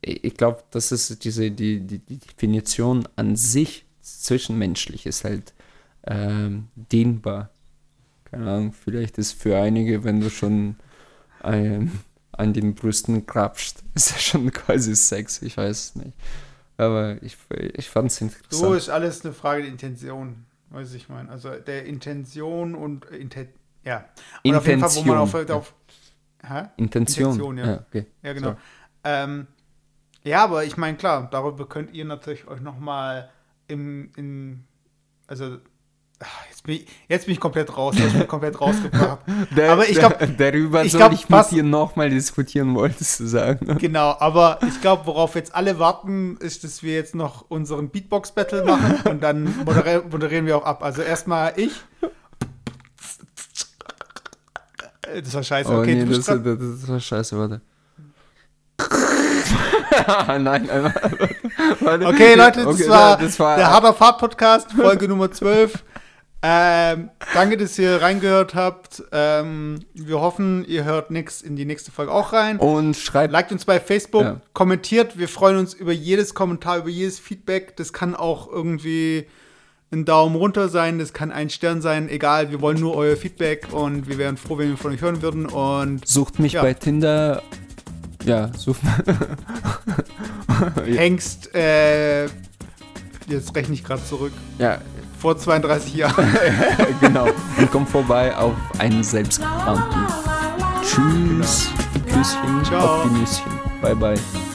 ich glaube, das ist diese die, die, die, Definition an sich zwischenmenschlich ist halt ähm, dehnbar. Keine Ahnung, vielleicht ist für einige, wenn du schon ein, an den Brüsten krapscht. Ist ja schon quasi Sex, ich weiß nicht. Aber ich, ich fand es interessant. So ist alles eine Frage der Intention, weiß ich meine. Also der Intention und Inten ja. Und Intention. auf jeden Fall, wo man auf, auf hä? Intention. Intention. ja. Ja, okay. ja genau. Ähm, ja, aber ich meine, klar, darüber könnt ihr natürlich euch nochmal im, in, also Jetzt bin, ich, jetzt bin ich komplett raus, jetzt bin ich komplett rausgebracht. Der, aber ich glaube, darüber ich soll glaub, ich mit dir nochmal diskutieren, wolltest du sagen. Genau, aber ich glaube, worauf jetzt alle warten, ist, dass wir jetzt noch unseren Beatbox-Battle machen und dann moderieren, wir auch ab. Also erstmal ich. Das war scheiße. Oh, okay, nee, das, das, das war scheiße, warte. Nein, warte. Okay, Leute, das, okay, war, das war der Harter Fahrt Podcast, Folge Nummer 12. Ähm, danke, dass ihr reingehört habt. Ähm, wir hoffen, ihr hört nichts in die nächste Folge auch rein. Und schreibt. Liked uns bei Facebook, ja. kommentiert. Wir freuen uns über jedes Kommentar, über jedes Feedback. Das kann auch irgendwie ein Daumen runter sein, das kann ein Stern sein, egal. Wir wollen nur euer Feedback und wir wären froh, wenn wir von euch hören würden. Und sucht mich ja. bei Tinder. Ja, sucht. Hengst, äh, jetzt rechne ich gerade zurück. Ja, vor 32 Jahren. genau. Und komm vorbei auf einen selbstgebrannten. Tschüss. Küsschen Ciao. auf die Nüsschen. Bye, bye.